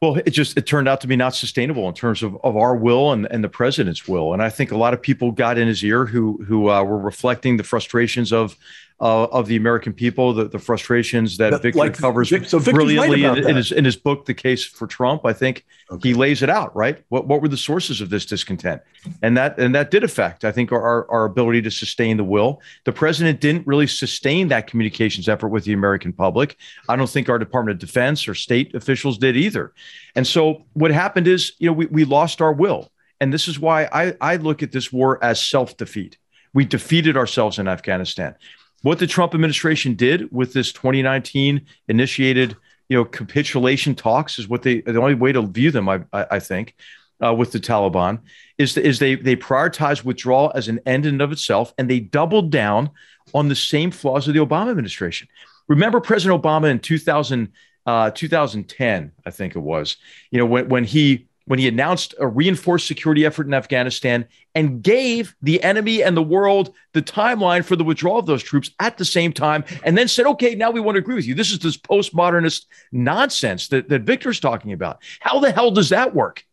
Well, it just it turned out to be not sustainable in terms of, of our will and, and the president's will. And I think a lot of people got in his ear who who uh, were reflecting the frustrations of uh, of the American people, the, the frustrations that, Victor like, covers so brilliantly in, in, his, in his book, The Case for Trump. I think okay. he lays it out, right? What, what were the sources of this discontent? And that and that did affect, I think, our, our ability to sustain the will. The president didn't really sustain that communications effort with the American public. I don't think our Department of Defense or state officials did either. And so what happened is, you know, we, we lost our will. And this is why I, I look at this war as self defeat. We defeated ourselves in Afghanistan what the Trump administration did with this 2019 initiated, you know, capitulation talks is what they the only way to view them, I, I think, uh, with the Taliban is is they they prioritize withdrawal as an end in and of itself, and they doubled down on the same flaws of the Obama administration. Remember President Obama in 2000, uh, 2010, I think it was, you know, when when he when he announced a reinforced security effort in Afghanistan and gave the enemy and the world the timeline for the withdrawal of those troops at the same time, and then said, okay, now we want to agree with you. This is this postmodernist nonsense that, that Victor's talking about. How the hell does that work?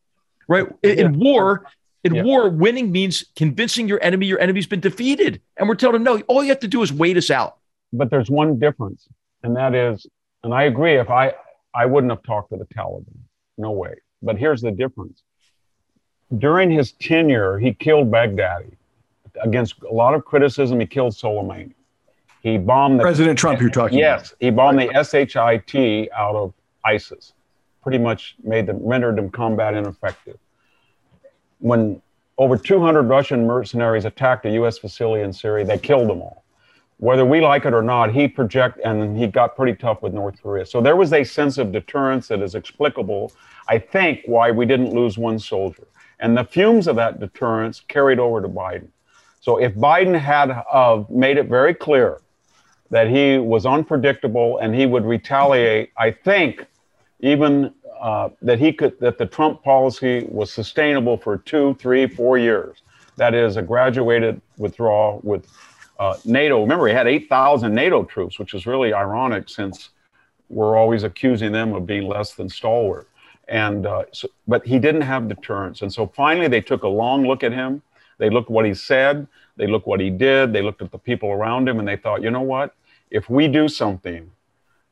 Right? In, in war, in yeah. war, winning means convincing your enemy your enemy's been defeated. And we're telling them, no, all you have to do is wait us out. But there's one difference, and that is, and I agree, if I I wouldn't have talked to the Taliban. No way. But here's the difference. During his tenure, he killed Baghdadi. Against a lot of criticism, he killed Soleimani. He bombed the, President Trump. You're talking. Yes, about. he bombed the SHIT out of ISIS. Pretty much made them rendered them combat ineffective. When over 200 Russian mercenaries attacked a U.S. facility in Syria, they killed them all. Whether we like it or not, he project and he got pretty tough with North Korea. So there was a sense of deterrence that is explicable I think, why we didn't lose one soldier. And the fumes of that deterrence carried over to Biden. So if Biden had uh, made it very clear that he was unpredictable and he would retaliate, I think even uh, that he could that the Trump policy was sustainable for two, three, four years. That is a graduated withdrawal with uh, NATO. Remember, he had 8,000 NATO troops, which is really ironic since we're always accusing them of being less than stalwart. And uh, so, but he didn't have deterrence. And so finally, they took a long look at him. They looked what he said, they looked what he did, they looked at the people around him, and they thought, you know what? If we do something,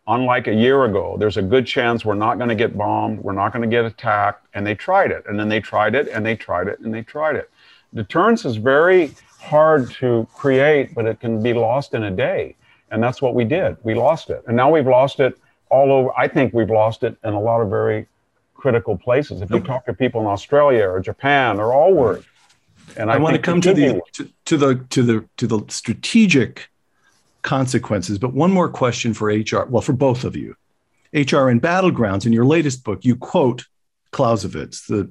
unlike a year ago, there's a good chance we're not going to get bombed, we're not going to get attacked. And they tried it, and then they tried it, and they tried it, and they tried it. Deterrence is very hard to create, but it can be lost in a day. And that's what we did. We lost it. And now we've lost it all over. I think we've lost it in a lot of very critical places. If you talk to people in Australia or Japan, they're all worried. And I, I want to come to the to, to, the to the to the strategic consequences. But one more question for HR. Well, for both of you, HR in battlegrounds. In your latest book, you quote Clausewitz, the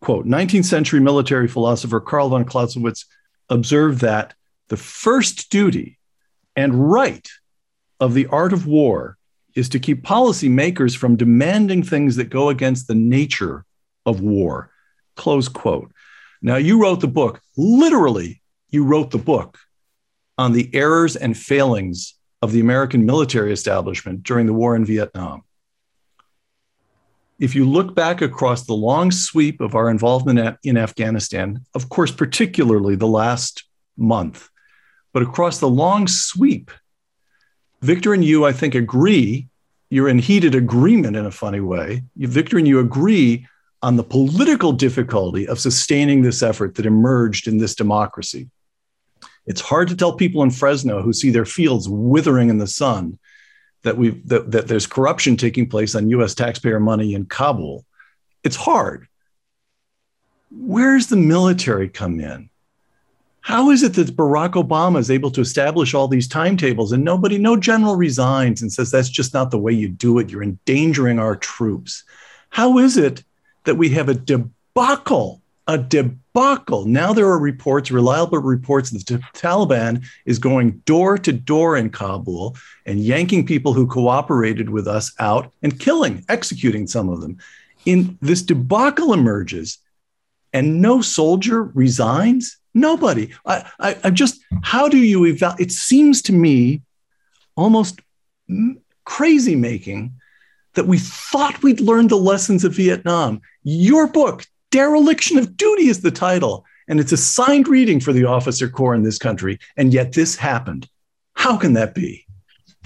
quote 19th century military philosopher Karl von Clausewitz observed that the first duty and right of the art of war is to keep policymakers from demanding things that go against the nature of war. Close quote. Now, you wrote the book, literally, you wrote the book on the errors and failings of the American military establishment during the war in Vietnam. If you look back across the long sweep of our involvement in Afghanistan, of course, particularly the last month, but across the long sweep, Victor and you, I think, agree. You're in heated agreement in a funny way. Victor and you agree on the political difficulty of sustaining this effort that emerged in this democracy. It's hard to tell people in Fresno who see their fields withering in the sun that we that, that there's corruption taking place on US taxpayer money in Kabul. It's hard. Where's the military come in? How is it that Barack Obama is able to establish all these timetables and nobody, no general resigns and says that's just not the way you do it? You're endangering our troops. How is it that we have a debacle, a debacle? Now there are reports, reliable reports, that the Taliban is going door to door in Kabul and yanking people who cooperated with us out and killing, executing some of them. In this debacle emerges, and no soldier resigns Nobody. I, I, I just, how do you evaluate? It seems to me almost crazy making that we thought we'd learned the lessons of Vietnam. Your book, Dereliction of Duty, is the title, and it's a signed reading for the officer corps in this country. And yet this happened. How can that be?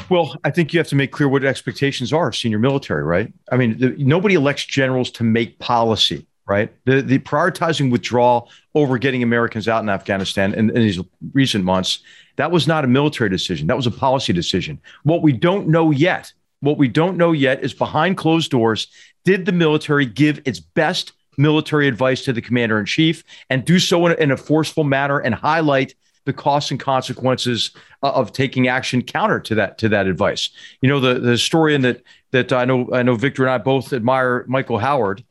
Well, I think you have to make clear what expectations are of senior military, right? I mean, the, nobody elects generals to make policy right? The, the prioritizing withdrawal over getting Americans out in Afghanistan in, in, these recent months, that was not a military decision. That was a policy decision. What we don't know yet, what we don't know yet is behind closed doors, did the military give its best military advice to the commander in chief and do so in a, in a forceful manner and highlight the costs and consequences uh, of taking action counter to that to that advice. You know, the the historian that that I know I know Victor and I both admire, Michael Howard,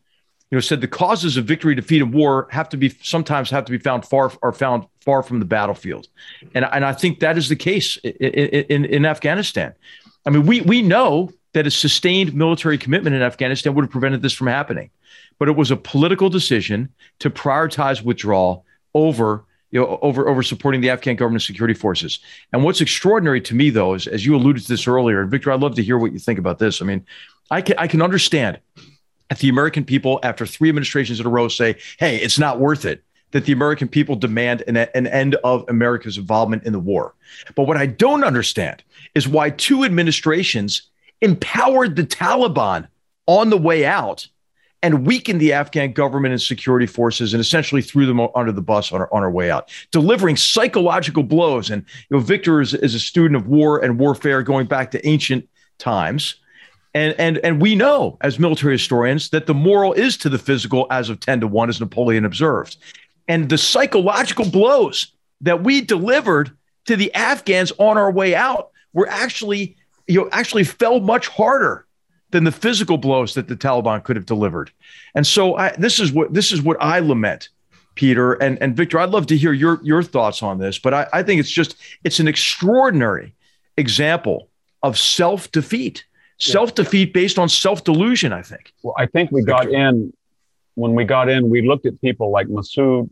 you know, said the causes of victory, defeat, and war have to be sometimes have to be found far are found far from the battlefield, and and I think that is the case in, in, in Afghanistan. I mean, we we know that a sustained military commitment in Afghanistan would have prevented this from happening, but it was a political decision to prioritize withdrawal over you know, over over supporting the Afghan government security forces. And what's extraordinary to me, though, is as you alluded to this earlier, and Victor, I'd love to hear what you think about this. I mean, I can I can understand the American people, after three administrations in a row, say, hey, it's not worth it, that the American people demand an, an end of America's involvement in the war. But what I don't understand is why two administrations empowered the Taliban on the way out and weakened the Afghan government and security forces and essentially threw them under the bus on our, on our way out, delivering psychological blows. And you know, Victor is, is a student of war and warfare going back to ancient times. And, and, and we know as military historians that the moral is to the physical as of 10 to 1, as Napoleon observed. And the psychological blows that we delivered to the Afghans on our way out were actually, you know, actually fell much harder than the physical blows that the Taliban could have delivered. And so I, this is what this is what I lament, Peter and, and Victor. I'd love to hear your, your thoughts on this, but I, I think it's just it's an extraordinary example of self-defeat self defeat based on self delusion. I think. Well, I think we got in when we got in. We looked at people like Masood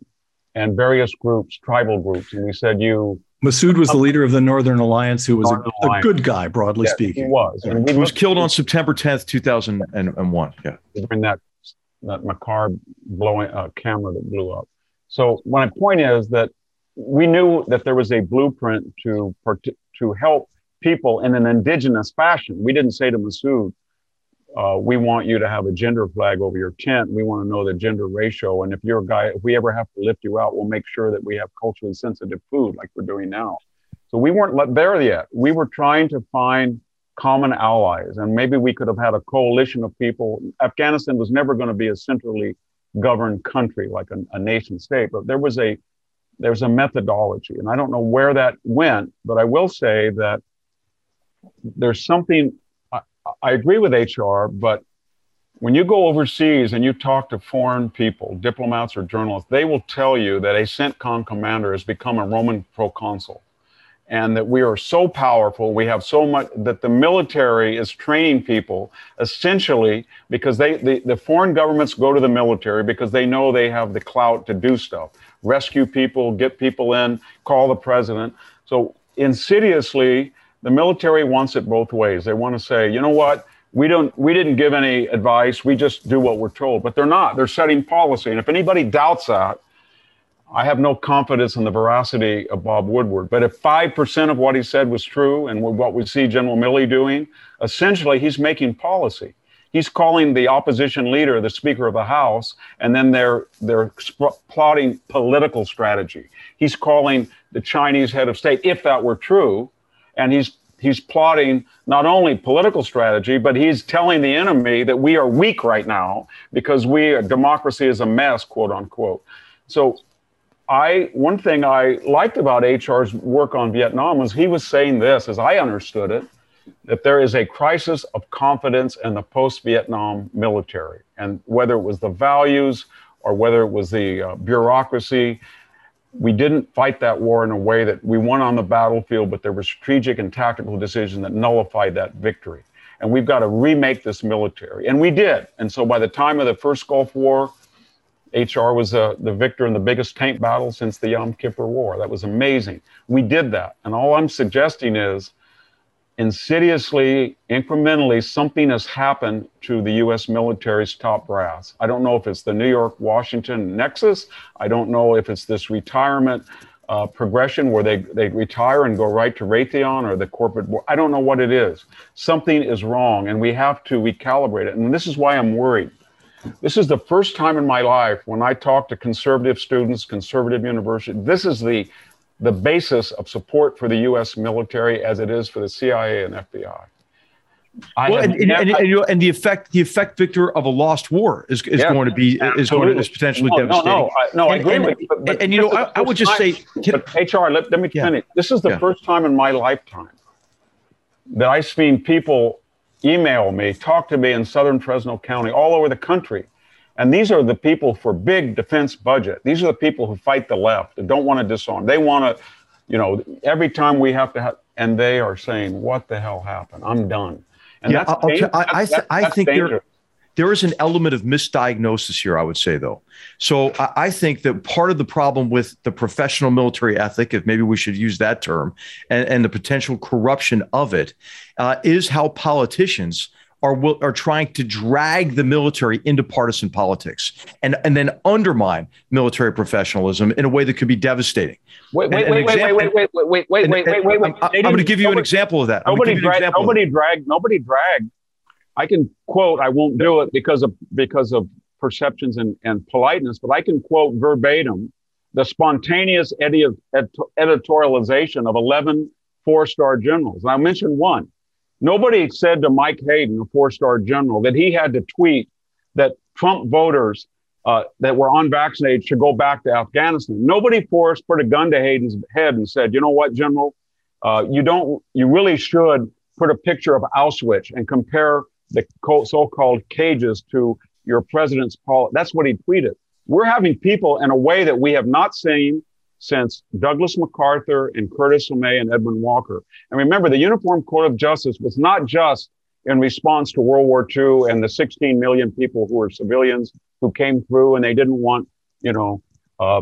and various groups, tribal groups, and we said, "You." Masood was the leader of the Northern Alliance, who was a, a, good guy, broadly yes, speaking. He was. And he was killed on September 10th, 2001. Yeah. During that, that macabre blowing uh, camera that blew up. So my point is that we knew that there was a blueprint to to help people in an indigenous fashion. We didn't say to Masood, uh, we want you to have a gender flag over your tent. We want to know the gender ratio. And if you're a guy, if we ever have to lift you out, we'll make sure that we have culturally sensitive food like we're doing now. So we weren't there yet. We were trying to find common allies, and maybe we could have had a coalition of people. Afghanistan was never going to be a centrally governed country like a, a nation state, but there was a there's a methodology, and I don't know where that went, but I will say that there's something I agree with HR, but when you go overseas and you talk to foreign people, diplomats or journalists, they will tell you that a CENTCOM commander has become a Roman proconsul and that we are so powerful. We have so much that the military is training people essentially because they, the, the foreign governments go to the military because they know they have the clout to do stuff, rescue people, get people in, call the president. So insidiously, the military wants it both ways. They want to say, you know what? We don't we didn't give any advice. We just do what we're told. But they're not. They're setting policy. And if anybody doubts that, I have no confidence in the veracity of Bob Woodward. But if 5% of what he said was true and what we see General Milley doing, essentially he's making policy. He's calling the opposition leader the Speaker of the House, and then they're, they're plotting political strategy. He's calling the Chinese head of state, if that were true, and he's he's plotting not only political strategy, but he's telling the enemy that we are weak right now because we democracy is a mess, quote unquote. So I one thing I liked about HR's work on Vietnam was he was saying this, as I understood it, that there is a crisis of confidence in the post-Vietnam military, and whether it was the values or whether it was the uh, bureaucracy, we didn't fight that war in a way that we won on the battlefield, but there were strategic and tactical decisions that nullified that victory. And we've got to remake this military. And we did. And so by the time of the first Gulf War, HR was uh, the victor in the biggest tank battle since the Yom Kippur War. That was amazing. We did that. And all I'm suggesting is insidiously, incrementally, something has happened to the U.S. military's top brass. I don't know if it's the New York Washington nexus. I don't know if it's this retirement uh, progression where they, they retire and go right to Raytheon or the corporate board. I don't know what it is. Something is wrong, and we have to recalibrate it. And this is why I'm worried. This is the first time in my life when I talk to conservative students, conservative university. This is the the basis of support for the U.S. military as it is for the CIA and FBI. I well, and, and, and, and, you know, and, the effect, the effect, Victor, of a lost war is, is yeah, going to be absolutely. is going to is potentially no, devastating. No, no, I, no, I agree with you. But, but and, you know, I, I, would just time, say, but HR, let, let me yeah. finish. This is the yeah. first time in my lifetime that I've seen people email me, talk to me in Southern Fresno County, all over the country, and these are the people for big defense budget. These are the people who fight the left and don't want to disarm. They want to, you know, every time we have to have, and they are saying, "What the hell happened? I'm done." And yeah, that's, I, I, th- I think there, there is an element of misdiagnosis here. I would say, though. So I, I think that part of the problem with the professional military ethic, if maybe we should use that term, and, and the potential corruption of it, uh, is how politicians are will, are trying to drag the military into partisan politics and and then undermine military professionalism in a way that could be devastating. Wait, wait, and, wait, wait, example, wait, wait, wait, wait, wait, and, wait, wait, wait, wait. I'm, I'm going to give you nobody, an example of that. I'm nobody dragged. Nobody dragged. Nobody dragged. I can quote. I won't do it because of because of perceptions and, and politeness, but I can quote verbatim the spontaneous edit- editorialization of 11 four star generals. And I mentioned one. Nobody said to Mike Hayden, a four star general, that he had to tweet that Trump voters uh, that were unvaccinated should go back to Afghanistan. Nobody forced put a gun to Hayden's head and said, you know what, General, uh, you don't, you really should put a picture of Auschwitz and compare the so-called cages to your president's policy. That's what he tweeted. We're having people in a way that we have not seen since Douglas MacArthur and Curtis LeMay and Edwin Walker. And remember, the Uniform Court of Justice was not just in response to World War II and the 16 million people who were civilians who came through and they didn't want, you know, uh,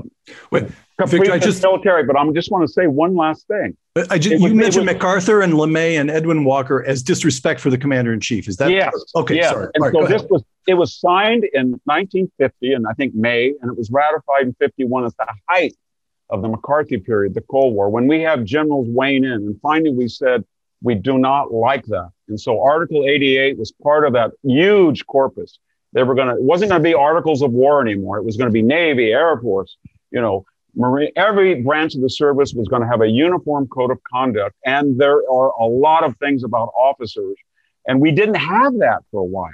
Wait, Victor, I just military. But I just want to say one last thing. I just, was, you mentioned was, MacArthur and LeMay and Edwin Walker as disrespect for the commander in chief. Is that yes? Okay, yes. sorry. And so this was it was signed in 1950, and I think May, and it was ratified in 51 at the height of the McCarthy period, the Cold War, when we have generals weighing in. And finally, we said, we do not like that. And so Article 88 was part of that huge corpus. They were going to, it wasn't going to be articles of war anymore. It was going to be Navy, Air Force, you know, Marine, every branch of the service was going to have a uniform code of conduct. And there are a lot of things about officers. And we didn't have that for a while.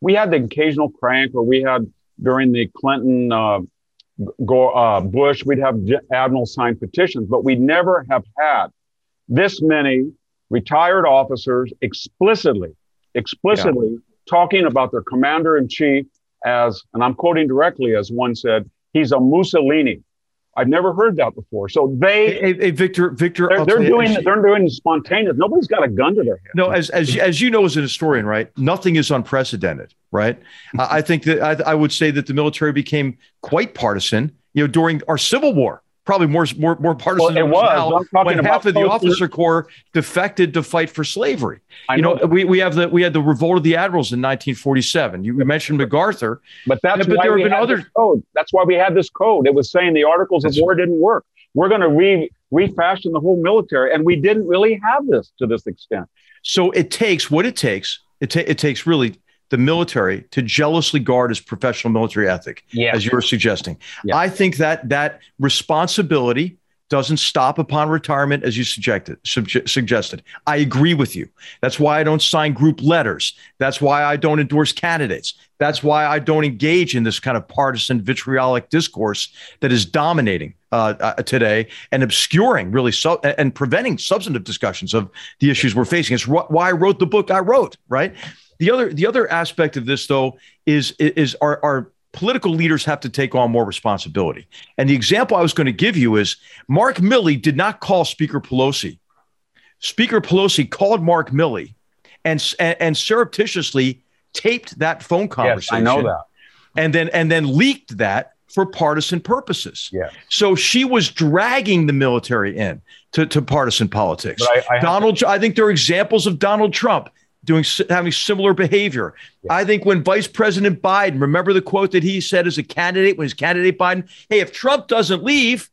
We had the occasional crank, or we had during the Clinton, uh, go, uh, Bush, we'd have admirals sign petitions, but we never have had this many retired officers explicitly, explicitly yeah. talking about their commander in chief as, and I'm quoting directly as one said, he's a Mussolini. I've never heard that before. So they, hey, hey Victor, Victor, they're, they're doing you, they're doing spontaneous. Nobody's got a gun to their head. No, as as as you know, as an historian, right? Nothing is unprecedented, right? I, I think that I, I would say that the military became quite partisan, you know, during our Civil War probably more more more partisan. Well, it was now, when half of the officer corps defected to fight for slavery. I you know, know we, we have the we had the revolt of the admirals in 1947. You mentioned MacArthur, but that's but there have been other code. That's why we had this code. It was saying the articles of war didn't work. We're going to re refashion the whole military, and we didn't really have this to this extent. So it takes what it takes. It, ta- it takes really the military to jealously guard its professional military ethic, as you're suggesting. Yeah. I think that that responsibility doesn't stop upon retirement, as you suggested. suggested. I agree with you. That's why I don't sign group letters. That's why I don't endorse candidates. That's why I don't engage in this kind of partisan vitriolic discourse that is dominating uh, uh, today and obscuring really su- and preventing substantive discussions of the issues we're facing. It's why I wrote the book I wrote, right? The other the other aspect of this though is is our, our political leaders have to take on more responsibility. And the example I was going to give you is Mark Milley did not call Speaker Pelosi. Speaker Pelosi called Mark Milley and and, and surreptitiously taped that phone conversation. Yes, I know that. And then and then leaked that for partisan purposes. Yeah. So she was dragging the military in to, to partisan politics. I, I Donald, to- I think there are examples of Donald Trump doing having similar behavior. Yeah. I think when Vice President Biden, remember the quote that he said as a candidate when his candidate Biden, "Hey, if Trump doesn't leave,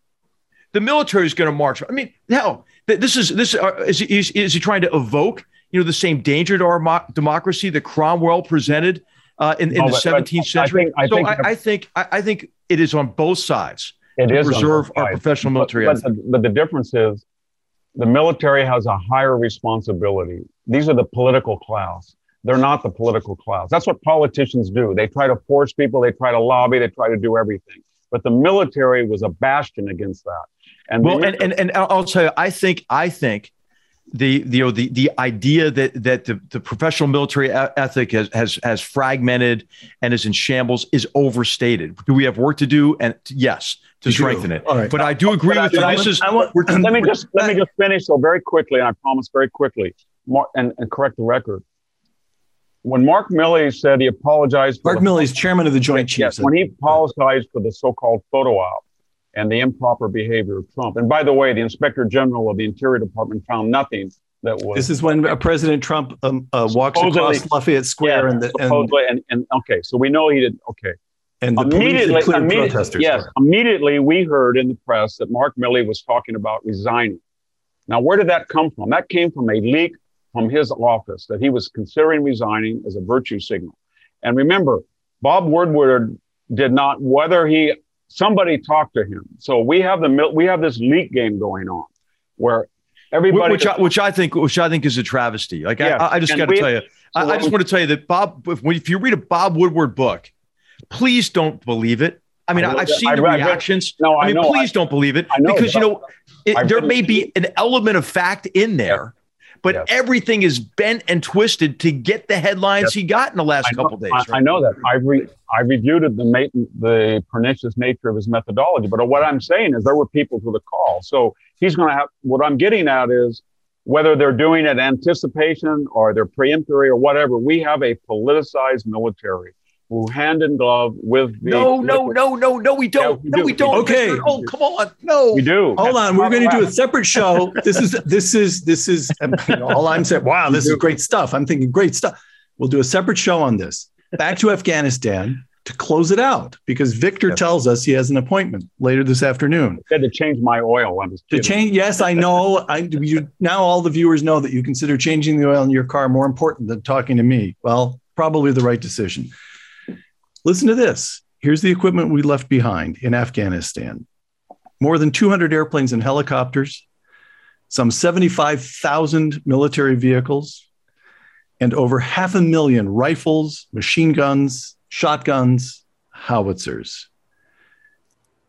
the military is going to march." I mean, hell, this is this uh, is, is is he trying to evoke you know the same danger to our mo- democracy that Cromwell presented uh, in, in no, the seventeenth century? I think, I so think, I, I think I, I, think it is on both sides. It is reserve our professional military. But, but, but the difference is the military has a higher responsibility. These are the political class. They're not the political class. That's what politicians do. They try to force people, they try to lobby, they try to do everything. But the military was a bastion against that. And well, and, and, and I'll tell you, I think, I think the, the, you know, the, the idea that, that the, the professional military ethic has, has, has fragmented and is in shambles is overstated. Do we have work to do? And yes, to you strengthen do. it. All right. But I do agree but with I, you. This is. Want, let me just let me just finish so very quickly, and I promise very quickly, Mark, and, and correct the record. When Mark Milley said he apologized, Mark Milley is chairman of the Joint Chiefs. Yes, when he apologized for the so-called photo op and the improper behavior of Trump. And by the way, the Inspector General of the Interior Department found nothing that was. This is when uh, President Trump um, uh, walks across Lafayette Square, yeah, and, the, supposedly, and, and and okay, so we know he did. Okay, and immediately, immediately yes, immediately we heard in the press that Mark Milley was talking about resigning. Now, where did that come from? That came from a leak from his office that he was considering resigning as a virtue signal. And remember, Bob Woodward did not, whether he, somebody talked to him. So we have the, we have this leak game going on where everybody, which I, which I think, which I think is a travesty. Like I, I, just got to tell you, so I, I just want to tell you that Bob, if, if you read a Bob Woodward book, Please don't believe it. I mean, I have seen I, the I, reactions. no, I, mean, know, please don't believe it because you know it, there may be an element of fact in there, but yes. everything is bent and twisted to get the headlines yes. he got in the last know, couple days. Right? I, know that. I re, I reviewed the the pernicious nature of his methodology, but what I'm saying is there were people to the call. So he's going to have. What I'm getting at is whether they're doing it anticipation or they're preemptory or whatever. We have a politicized military hand in glove with the no no no no no we don't yeah, we no do. we don't okay oh come on no we do hold on we're going to do a separate show this is this is this is you know, all i'm saying wow this is great stuff i'm thinking great stuff we'll do a separate show on this back to Afghanistan to close it out because Victor yes. tells us he has an appointment later this afternoon. I said to change my oil. I was to change. Yes, I know. I you now all the viewers know that you consider changing the oil in your car more important than talking to me. Well, probably the right decision. Listen to this. Here's the equipment we left behind in Afghanistan. More than 200 airplanes and helicopters, some 75,000 military vehicles, and over half a million rifles, machine guns, shotguns, howitzers.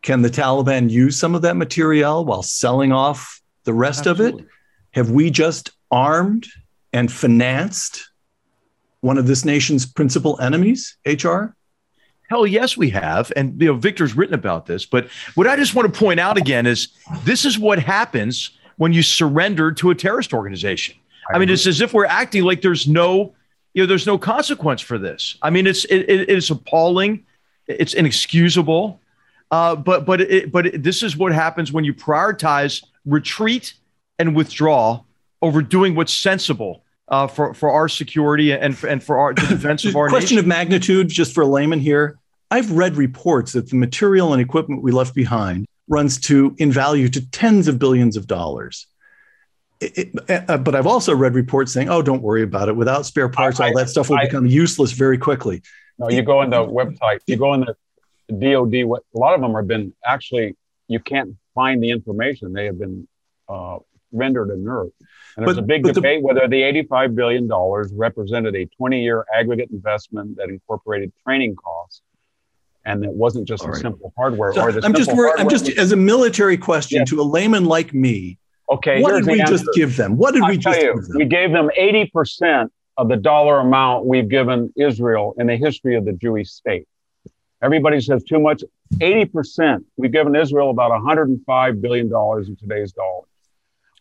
Can the Taliban use some of that material while selling off the rest Absolutely. of it? Have we just armed and financed one of this nation's principal enemies, HR? Hell yes, we have. And you know, Victor's written about this. But what I just want to point out again is this is what happens when you surrender to a terrorist organization. I, I mean, it's as if we're acting like there's no you know, there's no consequence for this. I mean, it's it, it is appalling, it's inexcusable, uh, but but it, but it, this is what happens when you prioritize retreat and withdraw over doing what's sensible uh, for for our security and and for our the defense of our question nation. of magnitude. Just for a layman here, I've read reports that the material and equipment we left behind runs to in value to tens of billions of dollars it, uh, but I've also read reports saying, "Oh, don't worry about it. Without spare parts, I, all that stuff will I, become useless very quickly." No, you go on the website, you go in the DoD. What a lot of them have been actually, you can't find the information. They have been uh, rendered inert. And there's but, a big debate the, whether the $85 billion represented a 20 year aggregate investment that incorporated training costs and that wasn't just a right. simple hardware so or the I'm just I'm just as a military question to a layman like me Okay. What did we answer. just give them? What did I'll we just you, give them? We gave them 80% of the dollar amount we've given Israel in the history of the Jewish state. Everybody says too much. 80%. We've given Israel about $105 billion in today's dollars.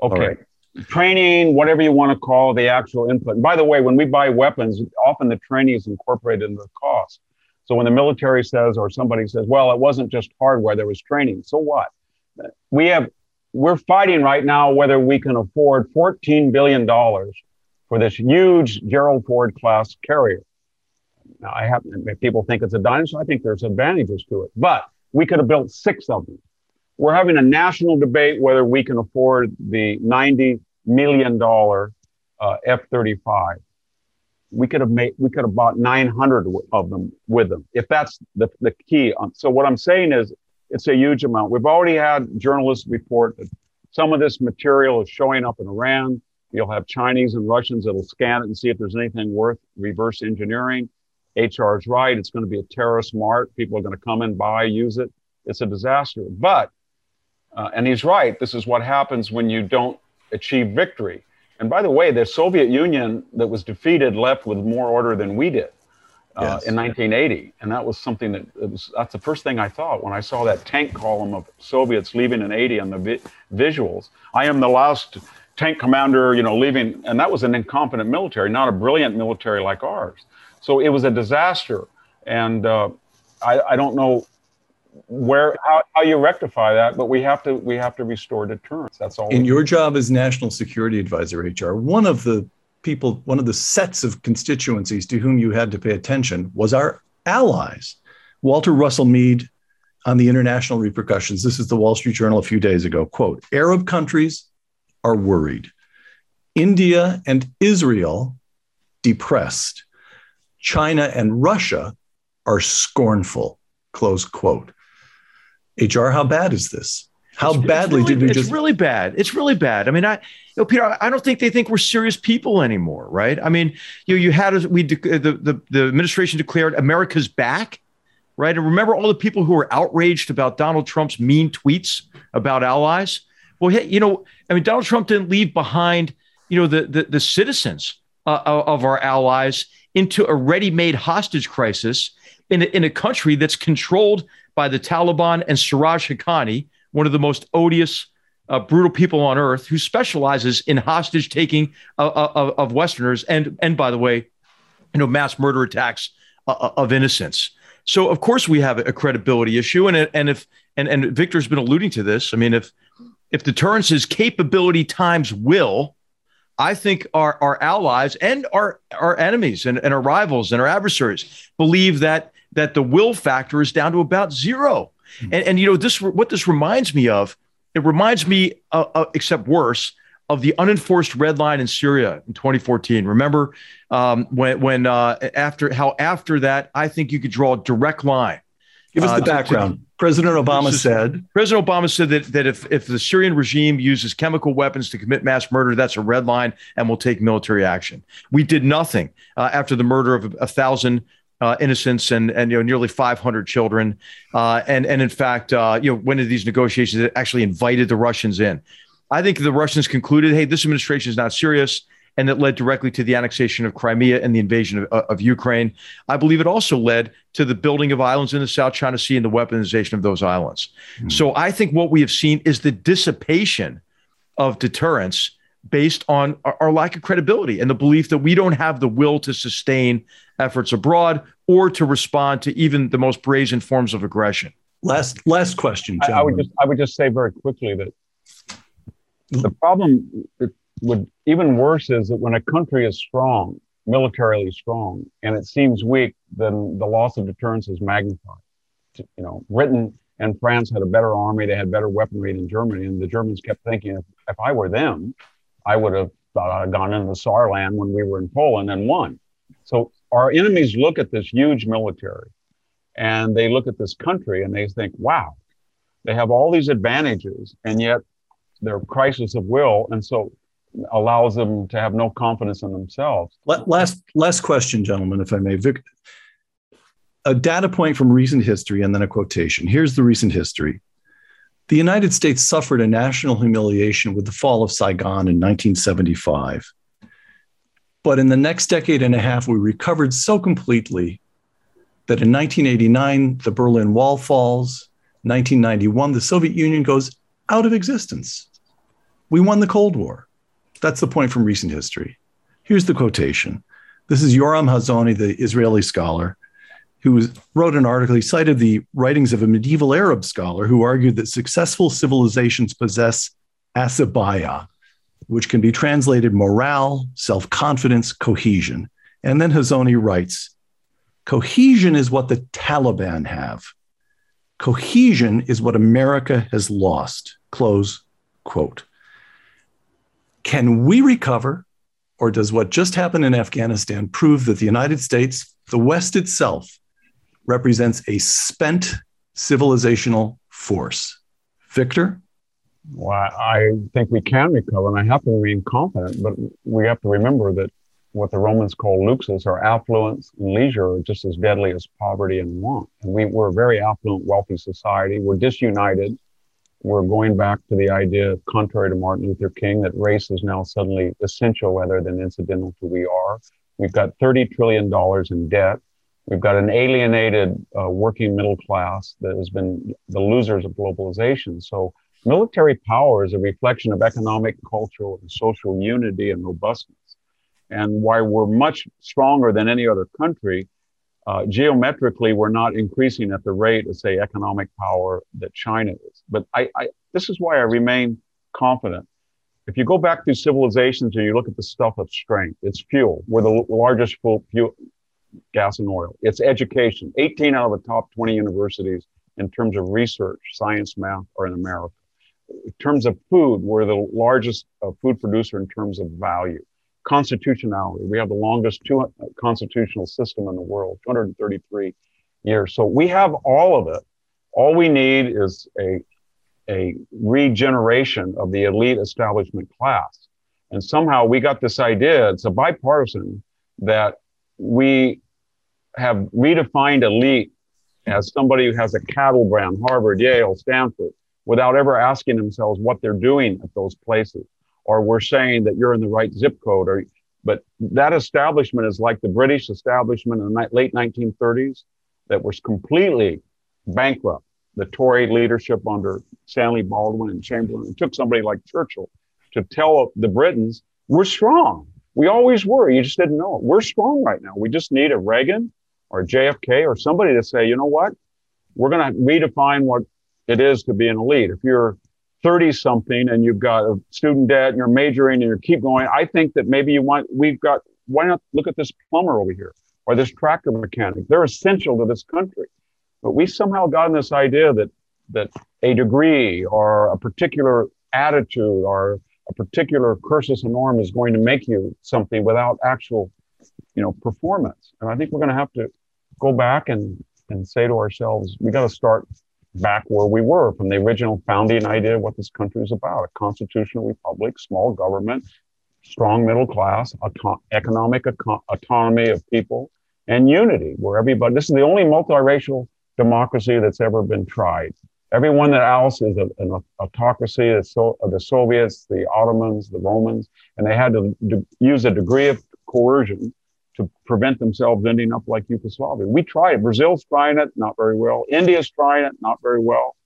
Okay. Right. Training, whatever you want to call the actual input. And by the way, when we buy weapons, often the training is incorporated into the cost. So when the military says, or somebody says, well, it wasn't just hardware, there was training. So what? We have we're fighting right now whether we can afford $14 billion for this huge Gerald Ford class carrier. Now, I have people think it's a dinosaur. I think there's advantages to it, but we could have built six of them. We're having a national debate whether we can afford the $90 million uh, F-35. We could have made, we could have bought 900 of them with them, if that's the, the key. So what I'm saying is, it's a huge amount. We've already had journalists report that some of this material is showing up in Iran. You'll have Chinese and Russians that'll scan it and see if there's anything worth reverse engineering. HR is right. It's going to be a terrorist mart. People are going to come and buy, use it. It's a disaster. But, uh, and he's right, this is what happens when you don't achieve victory. And by the way, the Soviet Union that was defeated left with more order than we did uh, yes. in 1980, and that was something that was. That's the first thing I thought when I saw that tank column of Soviets leaving in 80 on the vi- visuals. I am the last tank commander, you know, leaving, and that was an incompetent military, not a brilliant military like ours. So it was a disaster, and uh, I, I don't know where how, how you rectify that but we have to we have to restore deterrence that's all in your job as national security advisor hr one of the people, one of the sets of constituencies to whom you had to pay attention was our allies. Walter Russell Mead on the international repercussions. This is the Wall Street Journal a few days ago. Quote Arab countries are worried. India and Israel depressed. China and Russia are scornful. Close quote. HR, how bad is this? How it's, badly it's really, did we it's just? It's really bad. It's really bad. I mean, I, you know, Peter, I don't think they think we're serious people anymore, right? I mean, you know, you had we de- the, the the administration declared America's back, right? And remember all the people who were outraged about Donald Trump's mean tweets about allies. Well, hey, you know, I mean, Donald Trump didn't leave behind, you know, the the, the citizens uh, of our allies into a ready-made hostage crisis in a, in a country that's controlled by the Taliban and Siraj Haqqani one of the most odious, uh, brutal people on earth who specializes in hostage taking of, of, of, Westerners and, and by the way, you know, mass murder attacks uh, uh, of innocents. So of course we have a credibility issue, and and if and and Victor's been alluding to this. I mean, if if deterrence is capability times will, I think our, our allies and our, our enemies and, and our rivals and our adversaries believe that that the will factor is down to about 0 mm-hmm. And, and you know this what this reminds me of. It reminds me, uh, uh, except worse, of the unenforced red line in Syria in 2014. Remember um, when when uh, after how after that I think you could draw a direct line. Give us the uh, background. To, President Obama is, said. President Obama said that that if if the Syrian regime uses chemical weapons to commit mass murder, that's a red line, and we'll take military action. We did nothing uh, after the murder of a, a thousand uh, innocents and and you know nearly 500 children. Uh, and and in fact, uh, you know, when did these negotiations actually invited the Russians in? I think the Russians concluded, hey, this administration is not serious. And that led directly to the annexation of Crimea and the invasion of, of Ukraine. I believe it also led to the building of islands in the South China Sea and the weaponization of those islands. Mm-hmm. So I think what we have seen is the dissipation of deterrence based on our, our, lack of credibility and the belief that we don't have the will to sustain efforts abroad or to respond to even the most brazen forms of aggression. Last last question. I, I, would just I would just say very quickly that the problem would even worse is that when a country is strong, militarily strong, and it seems weak, then the loss of deterrence is magnified. You know, Britain and France had a better army, they had better weaponry than Germany, and the Germans kept thinking, if, if I were them, I would have uh, gone into the Saarland when we were in Poland and won. So our enemies look at this huge military and they look at this country and they think, wow, they have all these advantages, and yet their crisis of will, and so allows them to have no confidence in themselves. Last last question, gentlemen, if I may. Vic, a data point from recent history and then a quotation. Here's the recent history. The United States suffered a national humiliation with the fall of Saigon in 1975. But in the next decade and a half, we recovered so completely that in 1989, the Berlin Wall falls. 1991, the Soviet Union goes out of existence. We won the Cold War. That's the point from recent history. Here's the quotation. This is Yoram Hazony, the Israeli scholar, who wrote an article. He cited the writings of a medieval Arab scholar who argued that successful civilizations possess asabiyyah, which can be translated morale, self confidence, cohesion. And then Hazony writes cohesion is what the Taliban have. Cohesion is what America has lost. Close quote. Can we recover, or does what just happened in Afghanistan prove that the United States, the West itself, represents a spent civilizational force? Victor? Well, I think we can recover, and I have to remain confident, but we have to remember that what the Romans call luxus or affluence and leisure are just as deadly as poverty and want. And we, we're a very affluent, wealthy society. We're disunited. We're going back to the idea, contrary to Martin Luther King, that race is now suddenly essential rather than incidental to who we are. We've got $30 trillion in debt. We've got an alienated uh, working middle class that has been the losers of globalization. So military power is a reflection of economic, cultural, and social unity and robustness and why we're much stronger than any other country. Uh, geometrically, we're not increasing at the rate of, say, economic power that China is. But I, I, this is why I remain confident. If you go back through civilizations and you look at the stuff of strength, it's fuel. We're the largest fuel, fuel gas and oil. It's education. 18 out of the top 20 universities in terms of research, science, math are in America. In terms of food, we're the largest uh, food producer in terms of value constitutionality. We have the longest two, constitutional system in the world, 233 years. So we have all of it. All we need is a, a regeneration of the elite establishment class. And somehow we got this idea, it's a bipartisan, that we have redefined elite as somebody who has a cattle brand, Harvard, Yale, Stanford, without ever asking themselves what they're doing at those places. Or we're saying that you're in the right zip code or but that establishment is like the british establishment in the late 1930s that was completely bankrupt. The tory leadership under stanley baldwin and chamberlain it took somebody like churchill to tell the britons we're strong. We always were. You just didn't know it. We're strong right now. We just need a reagan or jfk or somebody to say you know what? We're going to redefine what it is to be an elite if you're 30 something and you've got a student debt and you're majoring and you keep going, I think that maybe you want, we've got, why not look at this plumber over here or this tractor mechanic? They're essential to this country. But we somehow gotten this idea that, that a degree or a particular attitude or a particular cursus honorum is going to make you something without actual, you know, performance. And I think we're going to have to go back and, and say to ourselves, we got to start back where we were from the original founding idea of what this country is about a constitutional republic, small government, strong middle class, auto- economic auto- autonomy of people, and unity, where everybody, this is the only multiracial democracy that's ever been tried. Everyone that else is a, an autocracy of so, uh, the Soviets, the Ottomans, the Romans, and they had to use a degree of coercion to prevent themselves ending up like Yugoslavia. We tried it. Brazil's trying it, not very well. India's trying it, not very well.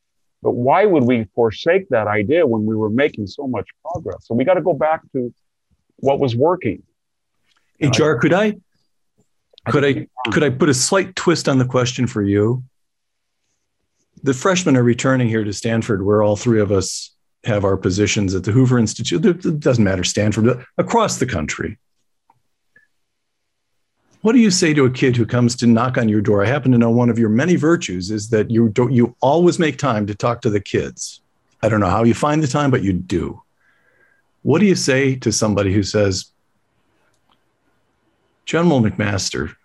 But why would we forsake that idea when we were making so much progress? So we got to go back to what was working. HR, could I could I could I put a slight twist on the question for you? The freshmen are returning here to Stanford, where all three of us have our positions at the Hoover Institute. It doesn't matter Stanford, across the country. What do you say to a kid who comes to knock on your door? I happen to know one of your many virtues is that you don't you always make time to talk to the kids. I don't know how you find the time, but you do. What do you say to somebody who says, General McMaster,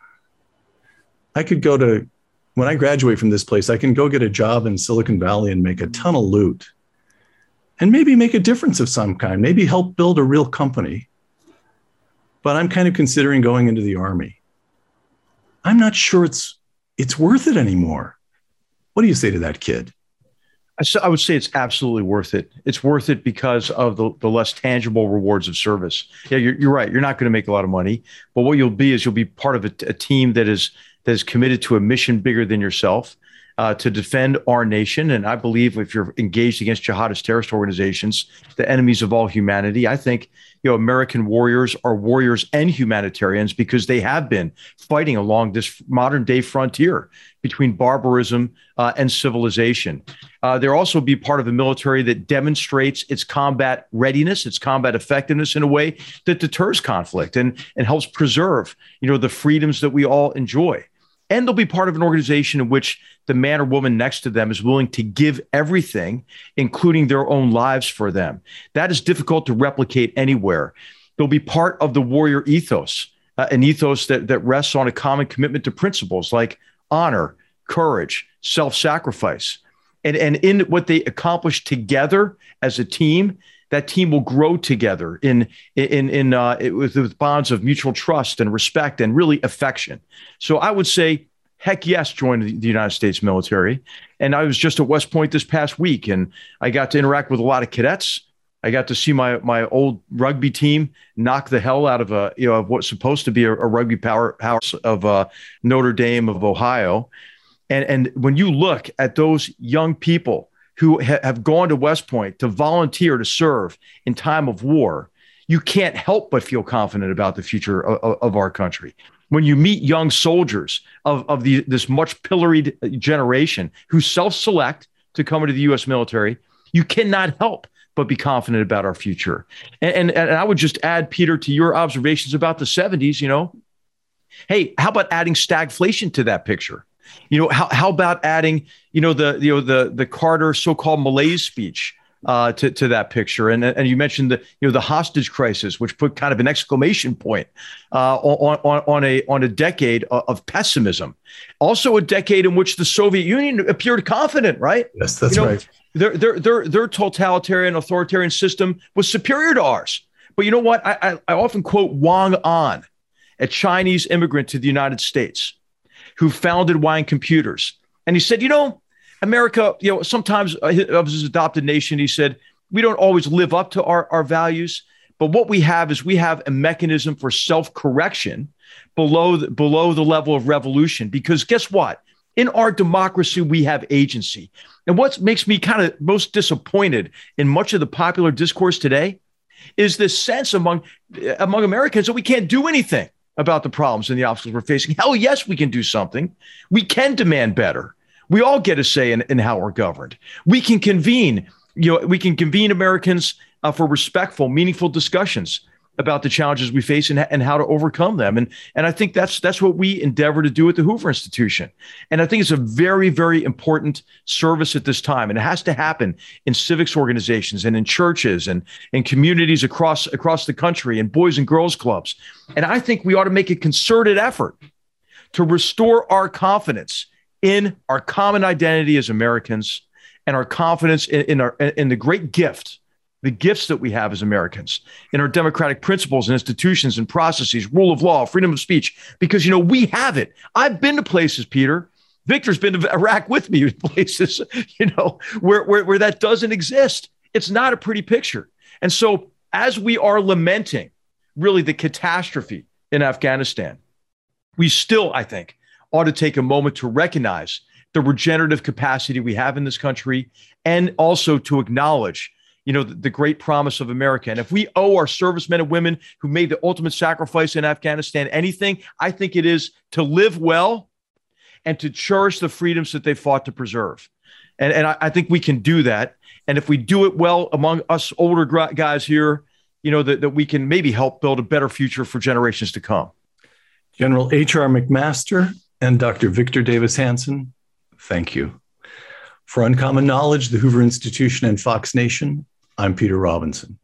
I could go to when I graduate from this place, I can go get a job in Silicon Valley and make a ton of loot and maybe make a difference of some kind, maybe help build a real company. But I'm kind of considering going into the army. I'm not sure it's it's worth it anymore. What do you say to that kid? I would say it's absolutely worth it. It's worth it because of the, the less tangible rewards of service. Yeah, you're, you're right. You're not going to make a lot of money, but what you'll be is you'll be part of a, a team that is that is committed to a mission bigger than yourself. Uh, to defend our nation. And I believe if you're engaged against jihadist terrorist organizations, the enemies of all humanity, I think you know, American warriors are warriors and humanitarians because they have been fighting along this modern day frontier between barbarism uh, and civilization. Uh, they'll also be part of a military that demonstrates its combat readiness, its combat effectiveness in a way that deters conflict and, and helps preserve, you know, the freedoms that we all enjoy. And they'll be part of an organization in which the man or woman next to them is willing to give everything, including their own lives for them. That is difficult to replicate anywhere. They'll be part of the warrior ethos, uh, an ethos that, that rests on a common commitment to principles like honor, courage, self sacrifice. And, and in what they accomplish together as a team, that team will grow together in in in uh, with, with bonds of mutual trust and respect and really affection. So I would say heck yes, join the United States military. And I was just at West Point this past week, and I got to interact with a lot of cadets. I got to see my my old rugby team knock the hell out of a you know of what's supposed to be a, a rugby powerhouse of uh, Notre Dame of Ohio, and and when you look at those young people who ha- have gone to West Point to volunteer to serve in time of war, you can't help but feel confident about the future of, of our country when you meet young soldiers of, of the, this much pilloried uh, generation who self select to come into the US military, you cannot help but be confident about our future. And, and, and I would just add, Peter, to your observations about the 70s, you know, hey, how about adding stagflation to that picture? You know, how, how about adding, you know, the you know the the Carter so-called malaise speech uh, to, to that picture. And, and you mentioned the, you know, the hostage crisis, which put kind of an exclamation point uh, on, on, on, a, on a decade of pessimism. Also a decade in which the Soviet Union appeared confident, right? Yes, that's you know, right. Their, their, their, their totalitarian authoritarian system was superior to ours. But you know what? I, I, I often quote Wang An, a Chinese immigrant to the United States who founded Wang Computers. And he said, you know, America, you know, sometimes uh, of his adopted nation, he said, we don't always live up to our, our values, but what we have is we have a mechanism for self correction below the, below the level of revolution. Because guess what? In our democracy, we have agency. And what makes me kind of most disappointed in much of the popular discourse today is this sense among among Americans that we can't do anything about the problems and the obstacles we're facing. Hell yes, we can do something. We can demand better. We all get a say in, in how we're governed. We can convene you know, we can convene Americans uh, for respectful, meaningful discussions about the challenges we face and, and how to overcome them. And, and I think that's, that's what we endeavor to do at the Hoover Institution. And I think it's a very, very important service at this time. And it has to happen in civics organizations and in churches and in communities across, across the country and boys and girls clubs. And I think we ought to make a concerted effort to restore our confidence in our common identity as Americans and our confidence in, in, our, in the great gift the gifts that we have as Americans in our democratic principles and institutions and processes, rule of law, freedom of speech, because, you know, we have it. I've been to places, Peter. Victor's been to Iraq with me, places, you know, where, where, where that doesn't exist. It's not a pretty picture. And so, as we are lamenting really the catastrophe in Afghanistan, we still, I think, ought to take a moment to recognize the regenerative capacity we have in this country and also to acknowledge you know, the, the, great promise of America. And if we owe our servicemen and women who made the ultimate sacrifice in Afghanistan anything, I think it is to live well and to cherish the freedoms that they fought to preserve. And, and I, I think we can do that. And if we do it well among us older guys here, you know, that, that we can maybe help build a better future for generations to come. General H.R. McMaster and Dr. Victor Davis Hanson, thank you. For Uncommon Knowledge, the Hoover Institution, and Fox Nation, I'm Peter Robinson.